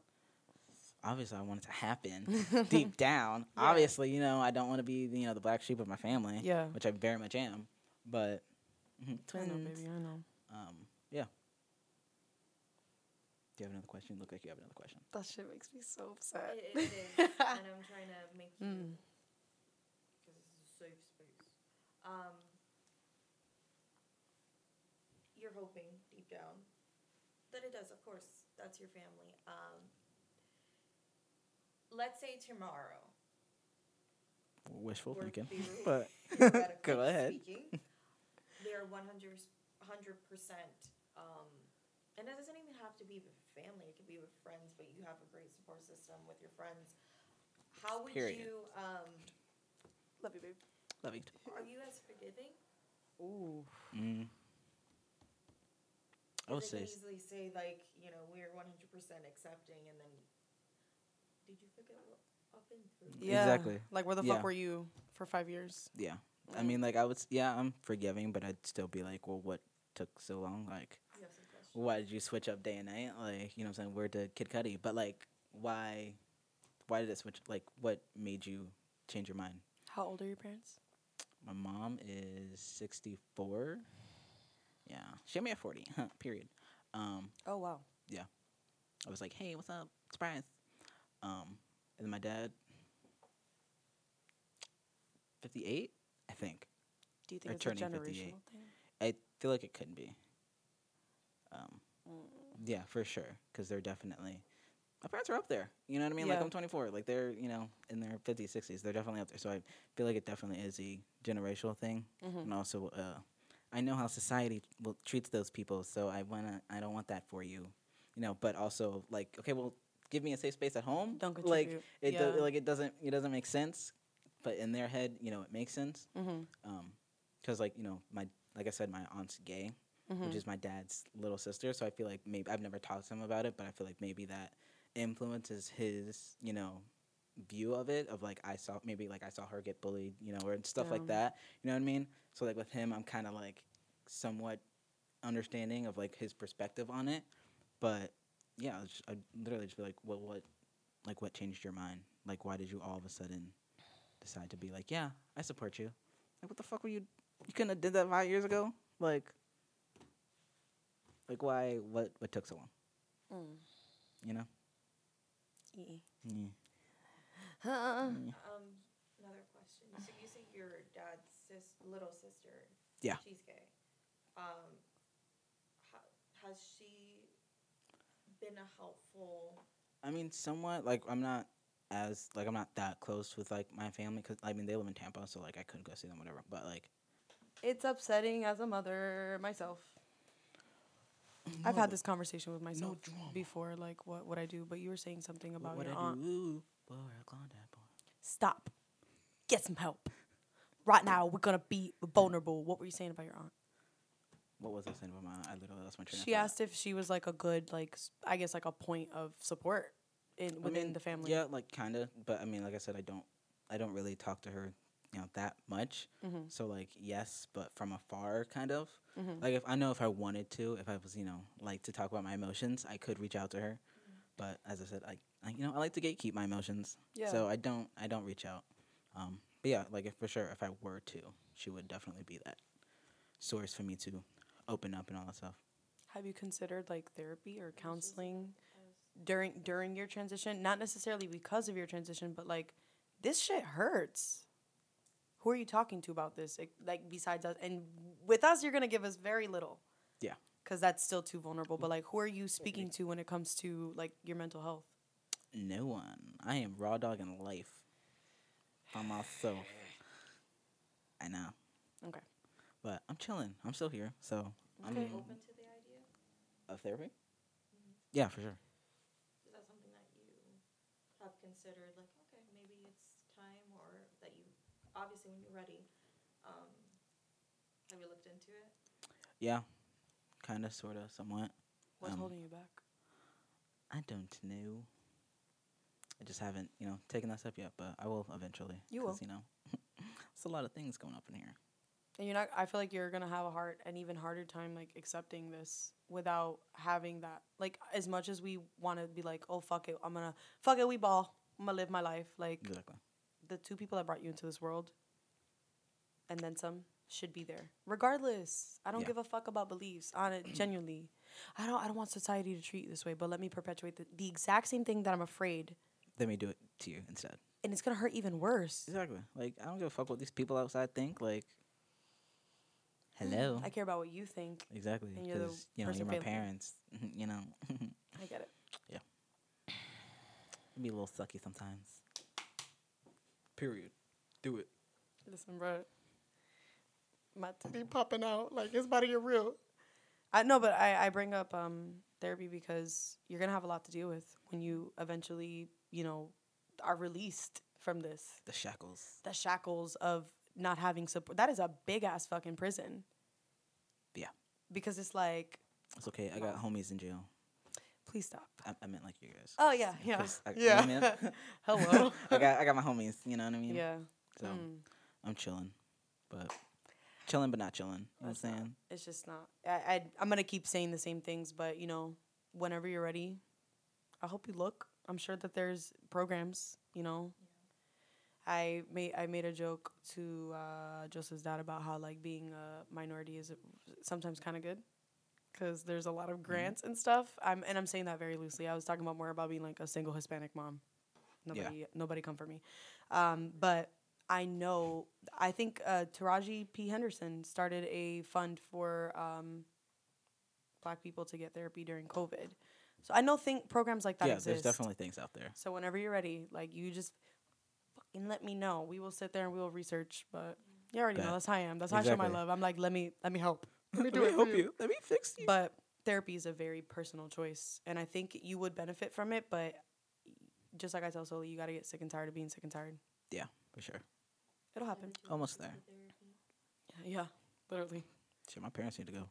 Obviously, I want it to happen deep down. Yeah. Obviously, you know, I don't want to be you know the black sheep of my family. Yeah. which I very much am. But mhm, I know, twins. baby. I know. Um, yeah. Do you have another question? You look like you have another question. That shit makes me so upset. It, it is, and I'm trying to make you Mm. because this is a safe space. Um, you're hoping deep down that it does. Of course, that's your family. Um, let's say tomorrow. Wishful thinking, but go ahead. Speaking, they're 100 percent. Um, and it doesn't even have to be with family. It could be with friends, but you have a great support system with your friends. How would Period. you? Um, Love you, babe. Love you. are you as forgiving? Ooh. Mm. I would say can easily say like you know we're 100 percent accepting, and then did you forget what up and through? Yeah. Exactly. Like where the Yeah. fuck were you for five years? yeah. I mean, like I would. Yeah, I'm forgiving, but I'd still be like, well, what took so long? Like, You have some questions. why did you switch up day and night? Like, you know, what I'm saying, where did Kid Cudi? But like, why? Why did it switch? Like, what made you change your mind? How old are your parents? My mom is 64. Yeah, she had me at 40. Huh, period. Um, Oh wow. Yeah. I was like, "Hey, what's up? Surprise!" Um, and then my dad, 58, I think. Do you think it's a generational 58. thing? I feel like it could be. Um, Mm. yeah, for sure, because they're definitely. My parents are up there. You know what I mean? Like I'm 24. Like they're you know in their 50s, 60s. They're definitely up there. So I feel like it definitely is a generational thing, Mhm. and also uh, I know how society will treats those people. So I wanna I don't want that for you, you know. But also like okay, well give me a safe space at home. Don't like it. Yeah. Do, like it doesn't. It doesn't make sense. But in their head, you know, it makes sense. Mm-hmm. Um, because like you know, my like I said, my aunt's gay, Mm-hmm. which is my dad's little sister. So I feel like maybe I've never talked to him about it, but I feel like maybe that influences his, you know, view of it. Of like I saw maybe like I saw her get bullied, you know, or stuff like that. You know what I mean? So like with him, I'm kind of like somewhat understanding of like his perspective on it. But yeah, I just, I'd literally just be like, well, what, like, what changed your mind? Like, why did you all of a sudden decide to be like, yeah, I support you? Like, what the fuck were you? You couldn't have did that five years ago. Like, like why? What? What took so long? Mm. You know? Yeah. Yeah. Um, another question. So you say your dad's sis, little sister. Yeah. She's gay. Um, ha- has she been a helpful? I mean, somewhat. Like, I'm not as like I'm not that close with like my family because I mean they live in Tampa, so like I couldn't go see them, whatever. But like, It's upsetting as a mother myself. I've had this conversation with myself drama. before, like what what I do. But you were saying something about what your I aunt. do? Ooh, boy, I Klondike boy. Stop. Get some help. Right now, we're gonna be vulnerable. What were you saying about your aunt? What was I saying about my? aunt? I literally lost my train. of She asked if she was like a good, like I guess, like a point of support in I within mean, the family. Yeah, like kind of, but I mean, like I said, I don't, I don't really talk to her, you know, that much. Mhm. So like, yes, but from afar, kind of. Mhm. Like if I know if I wanted to, if I was, you know, like to talk about my emotions, I could reach out to her. But as I said, I, I you know, I like to gatekeep my emotions. Yeah. So I don't, I don't reach out. Um, but yeah, like if for sure, if I were to, she would definitely be that source for me to open up and all that stuff. Have you considered like therapy or counseling during during your transition? Not necessarily because of your transition, but like this shit hurts. Who are you talking to about this? Like, like besides us, and with us, you're gonna give us very little. Yeah. Because that's still too vulnerable. But mm. like, who are you speaking to when it comes to like your mental health? No one. I am raw dog in life. By myself. I know. Okay. But I'm chilling. I'm still here. So I'm Okay. Open to the idea? of therapy? Mm-hmm. Yeah, for sure. Is that something that you have considered? Like, okay, maybe it's time, or that you obviously when you're ready. Um, have you looked into it? Yeah. Kinda, sorta, somewhat. What's Um, holding you back? I don't know. I just haven't, you know, taken that step yet, but I will eventually. You will. 'cause, You know, it's a lot of things going up in here. And you're not. I feel like you're gonna have a hard, an even harder time like accepting this without having that. Like as much as we want to be like, oh fuck it, I'm gonna fuck it, we ball. I'm gonna live my life. Like Exactly. The two people that brought you into this world, and then some, should be there regardless. I don't Yeah. give a fuck about beliefs. On it, genuinely, I don't. I don't want society to treat you this way. But let me perpetuate the, the exact same thing that I'm afraid, Let me do it to you instead. and it's gonna hurt even worse. Exactly. Like, I don't give a fuck what these people outside think. Like, hello. Mm-hmm. I care about what you think. Exactly. And you're the Because, you know, you're my failing. parents. you know, I get it. it'd be a little sucky sometimes. Period. Do it. Listen, bro. My titty popping out like it's about to get real. I know, but I, I bring up um therapy because you're gonna have a lot to deal with when you eventually, you know, are released from this. The shackles. The shackles of not having support. That is a big ass fucking prison. Yeah. Because it's like, It's okay. I got homies in jail. Please stop. I, I meant like you guys. Oh yeah, yeah, I- you know I yeah. mean? Hello. I got I got my homies. You know what I mean? yeah. So Mm. I'm chilling, but chilling but not chilling. You know what I'm That's not- saying? It's just not. I, I I'm gonna keep saying the same things, but you know, whenever you're ready, I hope you look. I'm sure that there's programs. You know, I made I made a joke to uh, Joseph's dad about how like being a minority is sometimes kind of good, because there's a lot of grants and stuff. I'm and I'm saying that very loosely. I was talking about more about being like a single Hispanic mom. Nobody nobody come for me, um, but I know. I think uh, Taraji P Henderson started a fund for um, Black people to get therapy during COVID. So I know think programs like that yeah, exist. there's definitely things out there. So whenever you're ready, like you just fucking let me know. We will sit there and we will research. But you already know that's how I am. That's how I show my love. I'm like, let me let me help. Let me Let do me it. for help you. you. Let me fix you. But therapy is a very personal choice, and I think you would benefit from it. But just like I tell Soli, you gotta get sick and tired of being sick and tired. Yeah, for sure. It'll happen. Almost there. Yeah, literally. Shit, my parents need to go,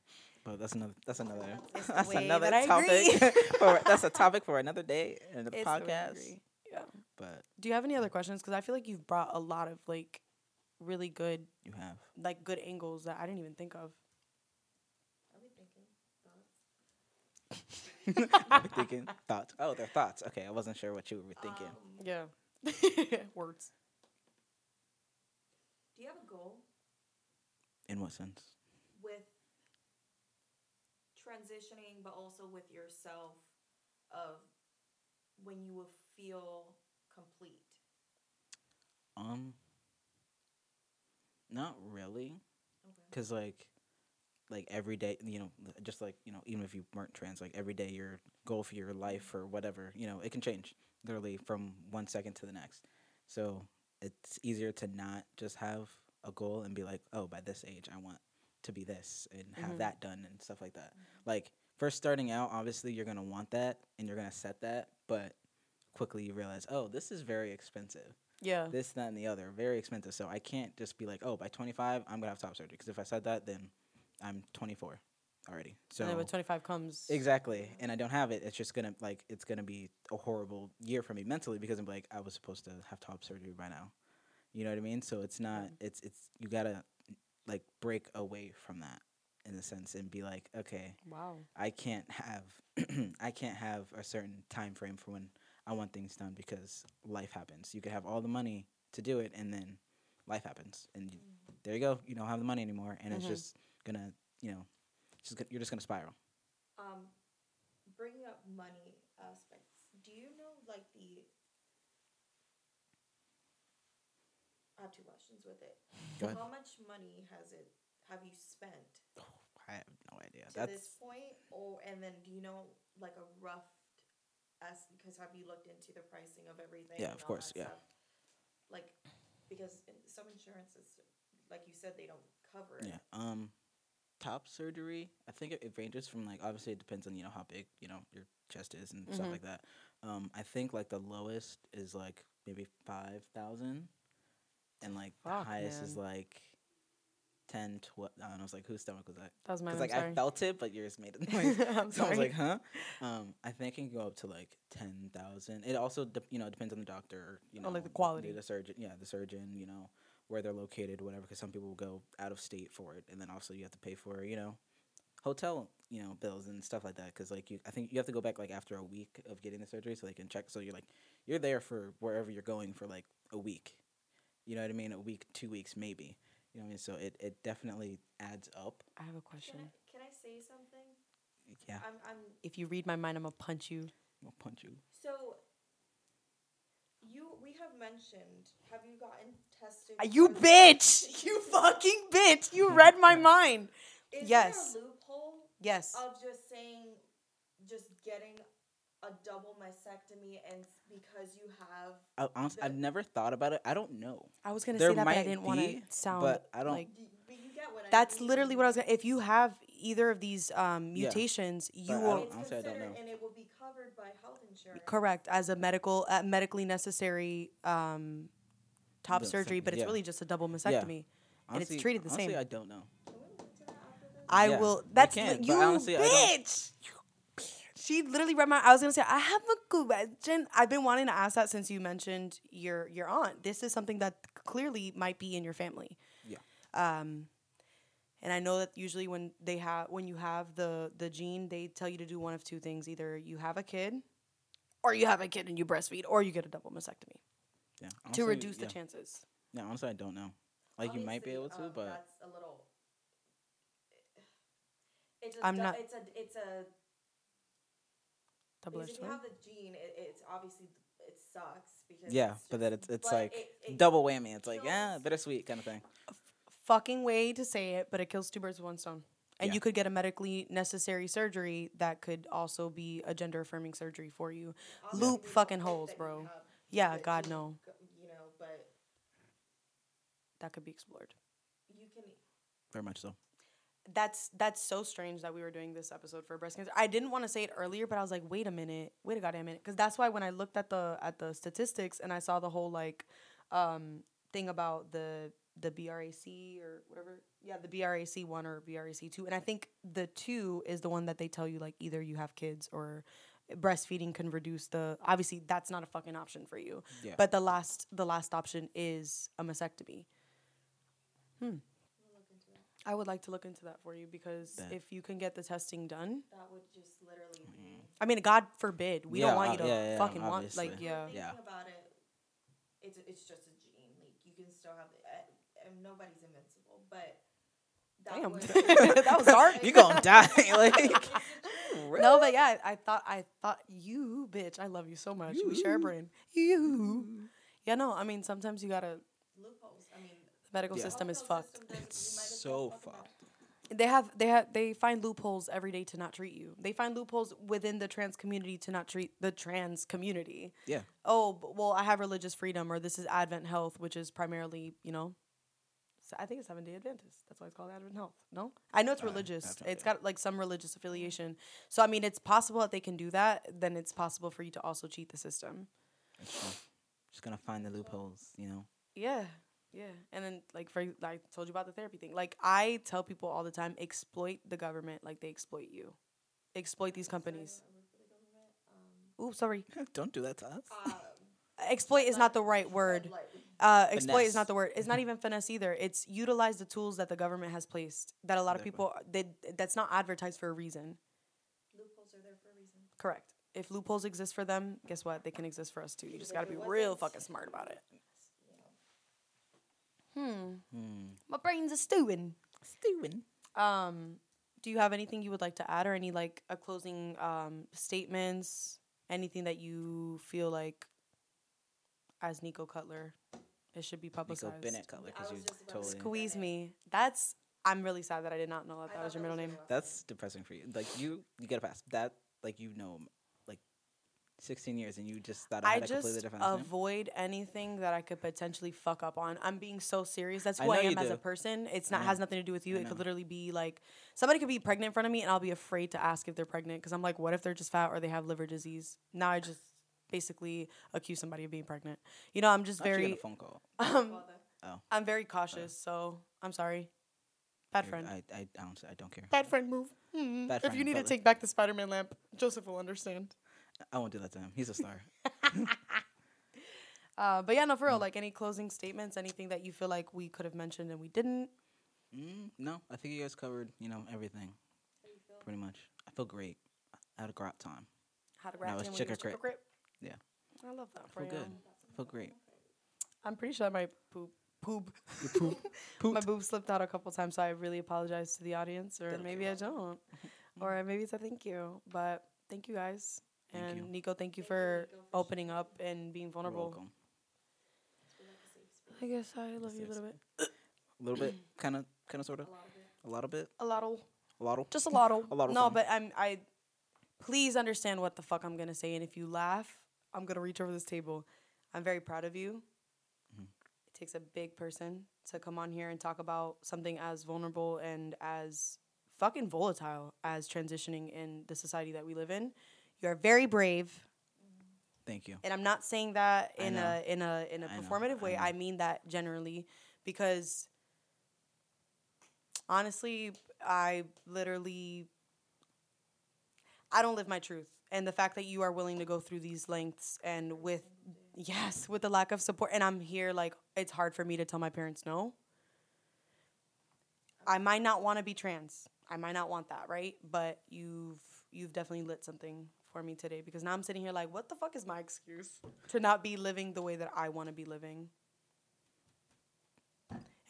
but that's another. That's another. It's That's another that topic. for, that's a topic for another day and a It's the podcast. Yeah. But Do you have any other questions? Because I feel like you've brought a lot of like really good, you have. like good angles that I didn't even think of. I'll be thinking. Thoughts? I'm thinking thoughts. Oh, they're thoughts. Okay, I wasn't sure what you were thinking. Um, Yeah. Words. do you have a goal In what sense? with transitioning, but also with yourself of when you will feel complete? Um, not really, Okay. cause like, like every day, you know, just like you know, even if you weren't trans, like every day your goal for your life or whatever, you know, it can change literally from one second to the next. So it's easier to not just have a goal and be like, oh, by this age, I want to be this and have Mhm. that done and stuff like that. Like first starting out, obviously you're gonna want that and you're gonna set that, but quickly you realize, oh, this is very expensive Yeah. this, that, and the other. Very expensive. So I can't just be like, oh, by 25, I'm gonna have top surgery. Because if I said that, then I'm 24 already. So and then when 25 comes. exactly, and I don't have it. It's just gonna like it's gonna be a horrible year for me mentally because I'm like I was supposed to have top surgery by now. You know what I mean? So it's not. It's it's you gotta like break away from that in a sense and be like, okay, Wow. I can't have I can't have a certain time frame for when I want things done because life happens. You could have all the money to do it and then life happens and you, there you go. You don't have the money anymore and it's Mhm. just gonna, you know, just you're just gonna spiral. Um, bringing up money aspects, do you know like the? I have two questions with it. Go ahead. How much money has it? Have you spent I have no idea. to That's this point, or and then do you know like a rough? As because have you looked into the pricing of everything? Yeah, of course, yeah. stuff? Like, because in some insurances, like you said, they don't cover it. yeah. Um top surgery, I think it, it ranges from like obviously it depends on, you know, how big, you know, your chest is and stuff Mhm. like that. Um I think like the lowest is like maybe 5,000 and like the Fuck, highest is like 10 12 I don't know, I was like whose stomach was that? That was mine. Cuz like sorry. I felt it but yours made a noise. I'm so I was like, "Huh?" Um I think it can go up to like 10,000. It also de- you know, depends on the doctor, you know, Oh, like the quality. the surgeon, yeah, the surgeon, you know, where they're located, whatever. Because some people will go out of state for it, and then also you have to pay for you know, hotel you know bills and stuff like that. Because like you, I think you have to go back like after a week of getting the surgery, so they can check. So you're like you're there for wherever you're going for like a week. You know what I mean? A week, two weeks, maybe. You know what I mean? So it, it definitely adds up. I have a Can question. I, can I say something? Yeah, I'm I'm If you read my mind, I'm gonna punch you. I'll punch you. so. You we have mentioned. Have you gotten tested? Uh, You for- bitch! You fucking bitch! You read my mind. Is yes. there a loophole Yes. of just saying, just getting a double mastectomy and because you have I, honestly, I've never thought about it. I don't know. I was gonna there say that, but I might didn't want to sound but I don't- like. That's mean. literally what I was. Gonna, if you have either of these um, Yeah. mutations, you But I will don't- it's honestly, I don't know. and it will be covered by health insurance. correct as a medical, uh, medically necessary um, top The surgery, sec- but it's yeah. really just a double mastectomy. And it's treated the honestly, same. I don't know. Can we look into that after this? I Yeah, will. we That's can, li- but you, honestly, I don't- bitch. She literally read my. I was gonna say I have a question. I've been wanting to ask that since you mentioned your your aunt. This is something that clearly might be in your family. Yeah. Um, and I know that usually when they have when you have the the gene, they tell you to do one of two things: either you have a kid, or you have a kid and you breastfeed, or you get a double mastectomy Yeah. to honestly, reduce the chances. Yeah, honestly, I don't know. Like you might be able to, um, but that's a little. It's a I'm du- not- It's a it's a Double because if you have the gene, it, it's obviously it sucks because yeah, it's but then just- it's it's like it- it double whammy. It's like yeah, bittersweet kind of thing. Fucking way to say it, but it kills two birds with one stone. And Yeah. you could get a medically necessary surgery that could also be a gender affirming surgery for you. obviously Loop fucking holes, bro. Yeah, God gene, no. You know, but That could be explored. you can Very much so. that's that's so strange that we were doing this episode for breast cancer. I didn't want to say it earlier, but I was like, wait a minute, wait a goddamn minute, because that's why when I looked at the at the statistics and I saw the whole like um thing about the the BRCA or whatever, yeah, the BRCA one or BRCA two, and I think the two is the one that they tell you like either you have kids or breastfeeding can reduce the obviously that's not a fucking option for you Yeah. but the last the last option is a mastectomy hmm I would like to look into that for you because That- if you can get the testing done, That would just literally be. I mean, God forbid, we Yeah, don't want uh, you to yeah, yeah, fucking want like yeah. Thinking Yeah. about it, it's it's just a gene. Like you can still have it. And nobody's invincible, but. That Damn, would- that was dark. You gonna die? like No, but yeah, I thought I thought you, bitch, I love you so much. We share a brain. You. Yeah, no, I mean sometimes you gotta. loopholes. I mean, The medical Yeah. system is healthcare fucked. system It's you might as so well fucked. They have they have they find loopholes every day to not treat you. They find loopholes within the trans community to not treat the trans community. yeah. oh, well, I have religious freedom, or this is Advent Health, which is primarily, you know, s- I think it's Seventh Day Adventist. That's why it's called Advent Health. No, I know it's Uh, religious. that's It's okay. got like some religious affiliation. So I mean, it's possible that they can do that. Then it's possible for you to also cheat the system. Just gonna find the loopholes, you know. Yeah, yeah. And then like for I told you about the therapy thing. Like I tell people all the time, exploit the government like they exploit you. Exploit these companies. Ooh, sorry. Don't do that to us. Um, Exploit is not the right word. Tread lightly. Uh, exploit is not the word. It's not even finesse either. It's utilize the tools that the government has placed that a lot of people they that's not advertised for a reason. Loopholes are there for a reason. Correct. If loopholes exist for them, guess what? They can exist for us too. You just gotta be real fucking smart about it. Hmm. Hmm. My brain's a stewing. Stewing. Um, do you have anything you would like to add, or any like a closing um statements? Anything that you feel like, as Nico Cutler, it should be Nico publicized. Bennett Cutler, because you just about to totally. Squeeze me. That's. I'm really sad that I did not know that that was your middle name. That's depressing for you. Like you, you get a pass that. Like you know, like sixteen years, and you just thought I I had a completely just different last name? avoid anything that I could potentially fuck up on. I'm being so serious. That's who I, know you am as a person. It's not has nothing to do with you. I It could know. literally be like somebody could be pregnant in front of me, and I'll be afraid to ask if they're pregnant because I'm like, what if they're just fat or they have liver disease? Now I just basically accuse somebody of being pregnant. You know, I'm just How'd you get very a phone call. um, Father. I'm very cautious. So I'm sorry. Bad friend. I, I, I don't, I don't care. Bad friend move. Hmm. Bad if you friend, need to take back the Spider-Man lamp, Joseph will understand. I won't do that to him. He's a star. Uh, but yeah, no, Mm. for real. Like any closing statements, anything that you feel like we could have mentioned and we didn't. mm, no, I think you guys covered, you know, everything. Pretty much. I feel great. I had a great time. How to No, grab it's in when chicken you grip. Grip. Yeah. I love that I for feel good. I feel great. I'm pretty sure I might poop. Poop. poop. My boob slipped out a couple times, so I really apologize to the audience, or That'll maybe I don't, or maybe it's a thank you. But thank you guys, Thank and you. Nico, thank you Thank you, for Nico, for opening up and being You're vulnerable. welcome. I guess I love you a little bit. A little bit, kind of, kind of, sort of, a lot of bit, A lot a lot just a lot. A lot No, but I'm I. Please understand what the fuck I'm gonna say, and if you laugh, I'm gonna reach over this table. I'm very proud of you. Mm-hmm. It takes a big person to come on here and talk about something as vulnerable and as fucking volatile as transitioning in the society that we live in. You are very brave, Thank you. and I'm not saying that in a in a in a I know, performative way. I. I mean that generally because honestly, I literally I don't live my truth. And the fact that you are willing to go through these lengths and with yes, with the lack of support and I'm here like it's hard for me to tell my parents no. I might not want to be trans. I might not want that, right? But you've you've definitely lit something for me today because now I'm sitting here like what the fuck is my excuse to not be living the way that I want to be living?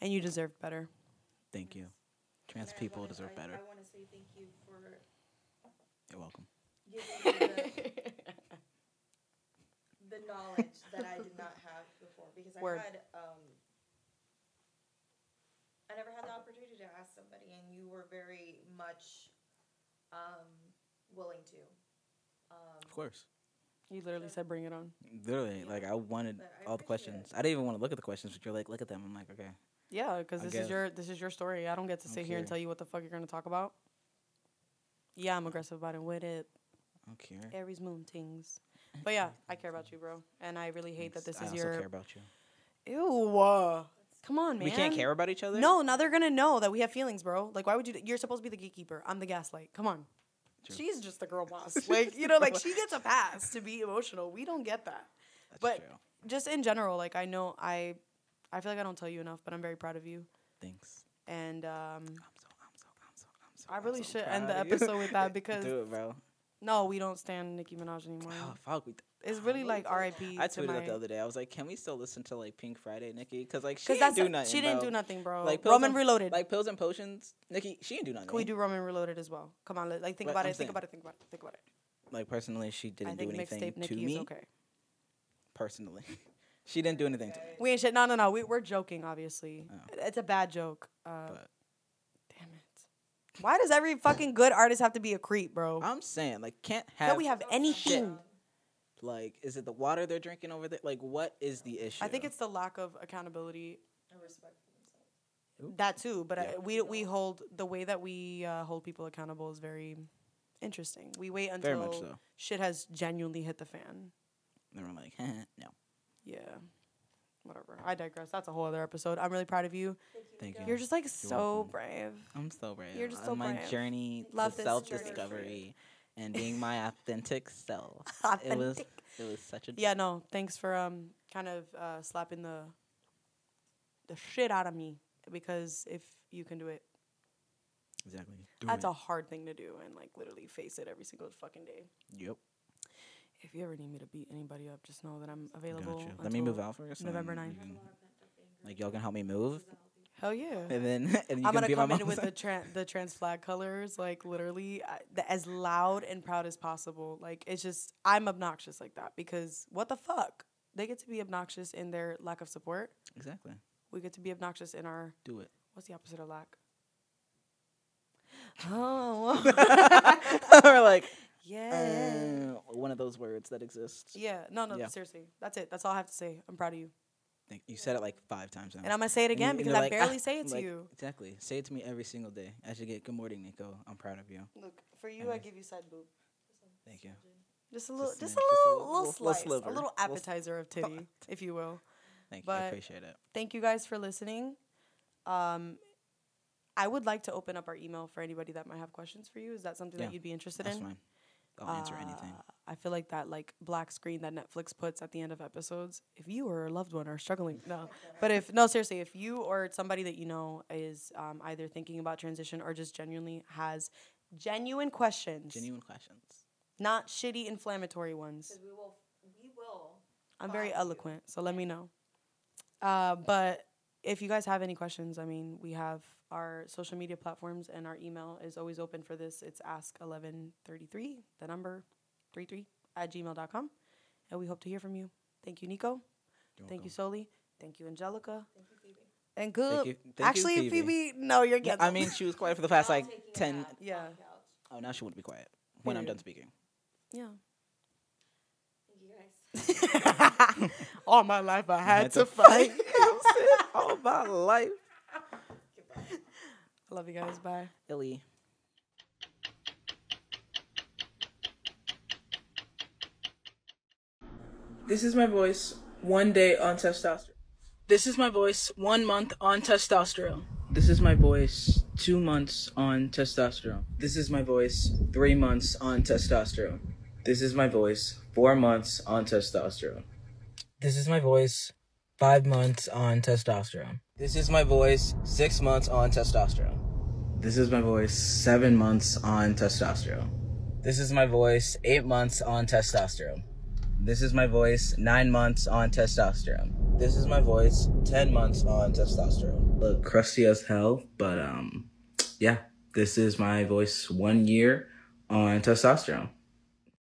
And you deserve better. Thank you. Trans And people wanna- deserve I- better. I want to say thank you for You're welcome. Giving me the, the knowledge that I did not have before because Word. I had um I never had the opportunity to ask somebody and you were very much um willing to. Um Of course. You literally said bring it on. Literally, like I wanted I all the appreciate it. questions. I didn't even want to look at the questions, but you're like, look at them. I'm like, okay. Yeah, because this guess. is your this is your story. I don't get to sit here and tell you what the fuck you're gonna talk about. Yeah, I'm aggressive about it. With it, I. Aries moon things. But yeah, I care about you, bro, and I really hate that this Thanks. is also your. care about you. Ew. uh, Come on, man. We can't care about each other. No, now they're gonna know that we have feelings, bro. Like, why would you? do- You're supposed to be the gatekeeper. I'm the gaslight. Come on. True. She's just the girl boss. Like, you know, like she gets a pass to be emotional. We don't get that. That's but- true. Just in general, like I know I, I feel like I don't tell you enough, but I'm very proud of you. Thanks. And um, I'm so. I'm so. I'm so. I'm so. I I'm really so should end the proud of you. episode with that because Do it, bro. No, we don't stand Nicki Minaj anymore. Oh fuck. We It's really like R.I.P. I tweeted it the other day. I was like, "Can we still listen to like Pink Friday, Nicki? Because like she didn't do nothing. she didn't bro. do nothing, bro. Like pills Roman and- Reloaded. Like pills and potions, Nicki. She didn't do nothing. Can we do Roman Reloaded as well? Come on, like think about I'm it. Think about it. Think about it. Think about it. Like personally, she didn't do anything to Nicki me. okay. Personally, she didn't do anything to me. We ain't shit. No, no, no. We, we're joking, obviously. Oh. It's a bad joke. Uh, But. Why does every fucking good artist have to be a creep, bro? I'm saying, like, can't have. Can we have anything? Like, is it the water they're drinking over there? Like, what is the issue? I think it's the lack of accountability. And respect for. That too, but Yeah. I, we we hold the way that we uh, hold people accountable is very interesting. We wait until very much so. shit has genuinely hit the fan. They were like, huh, no. Yeah, whatever. I digress. That's a whole other episode. I'm really proud of you. Thank you. You're just like so welcome. brave. I'm so brave. You're just on so my brave. journey Love to this self for discovery and being my authentic self. It was Authentic. it was such a Yeah, no. Thanks for um kind of uh, slapping the the shit out of me because if you can do it, exactly. that's a hard thing to do and like literally face it every single fucking day. Yep. If you ever need me to beat anybody up, just know that I'm Got available. you. Let me move out first. November and 9th. you can- Like y'all can help me move, Hell yeah. and then and you I'm can gonna come my in with the tran the trans flag colors, like literally I, the, as loud and proud as possible. Like it's just I'm obnoxious like that because what the fuck? They get to be obnoxious in their lack of support. exactly. We get to be obnoxious in our Do it. what's the opposite of lack? Oh, or like yeah. uh, one of those words that exists. Yeah, no, no, Yeah. seriously. That's it. That's all I have to say. I'm proud of you. Think- You said it like five times now. And I'm going to say it again and because you're I like, barely "Ah," say it to like, you. Exactly. Say it to me every single day. I should get good morning, Nico. I'm proud of you. Look, for you, And I I- give you side boob. Thank you. Just a little, Just just, a- a just a little, little- little, little- little slice, sliver. a little Little appetizer of titty, if you will. Thank you. I appreciate it. Thank you guys for listening. Um, I would like to open up our email for anybody that might have questions for you. Is that something Yeah, that you'd be interested That's in? fine. I'll answer anything. Uh, I feel like that like black screen that Netflix puts at the end of episodes. If you or a loved one are struggling, no. But if no, seriously, if you or somebody that you know is um, either thinking about transition or just genuinely has genuine questions, Genuine questions. not shitty inflammatory ones. We will, we will. I'm very find you. eloquent, so let me know. Uh, but if you guys have any questions, I mean, we have our social media platforms and our email is always open for this. It's ask1133, the number 33 at gmail.com. And we hope to hear from you. Thank you, Nico. You're Thank you, welcome. Soli. Thank you, Angelica. Thank you, Phoebe. And good. you- thank you, Actually, Phoebe. Phoebe. no, you're Yeah, getting. I mean, she was quiet for the past like ten. Yeah. Oh, now she wouldn't be quiet when I'm done speaking. yeah. Thank you guys. All my life, I had, Had to, to fight. All my life. I love you guys. Bye. Illy. This is my voice one day on testosterone. This is my voice one month on testosterone. This is my voice two months on testosterone. This is my voice three months on testosterone. This is my voice four months on testosterone. This is my voice five months on testosterone. This is my voice six months on testosterone. This is my voice seven months on testosterone. This is my voice eight months on testosterone. This is my voice nine months on testosterone. This is my voice ten months on testosterone. Look crusty as hell, but um, yeah, this is my voice one year on testosterone.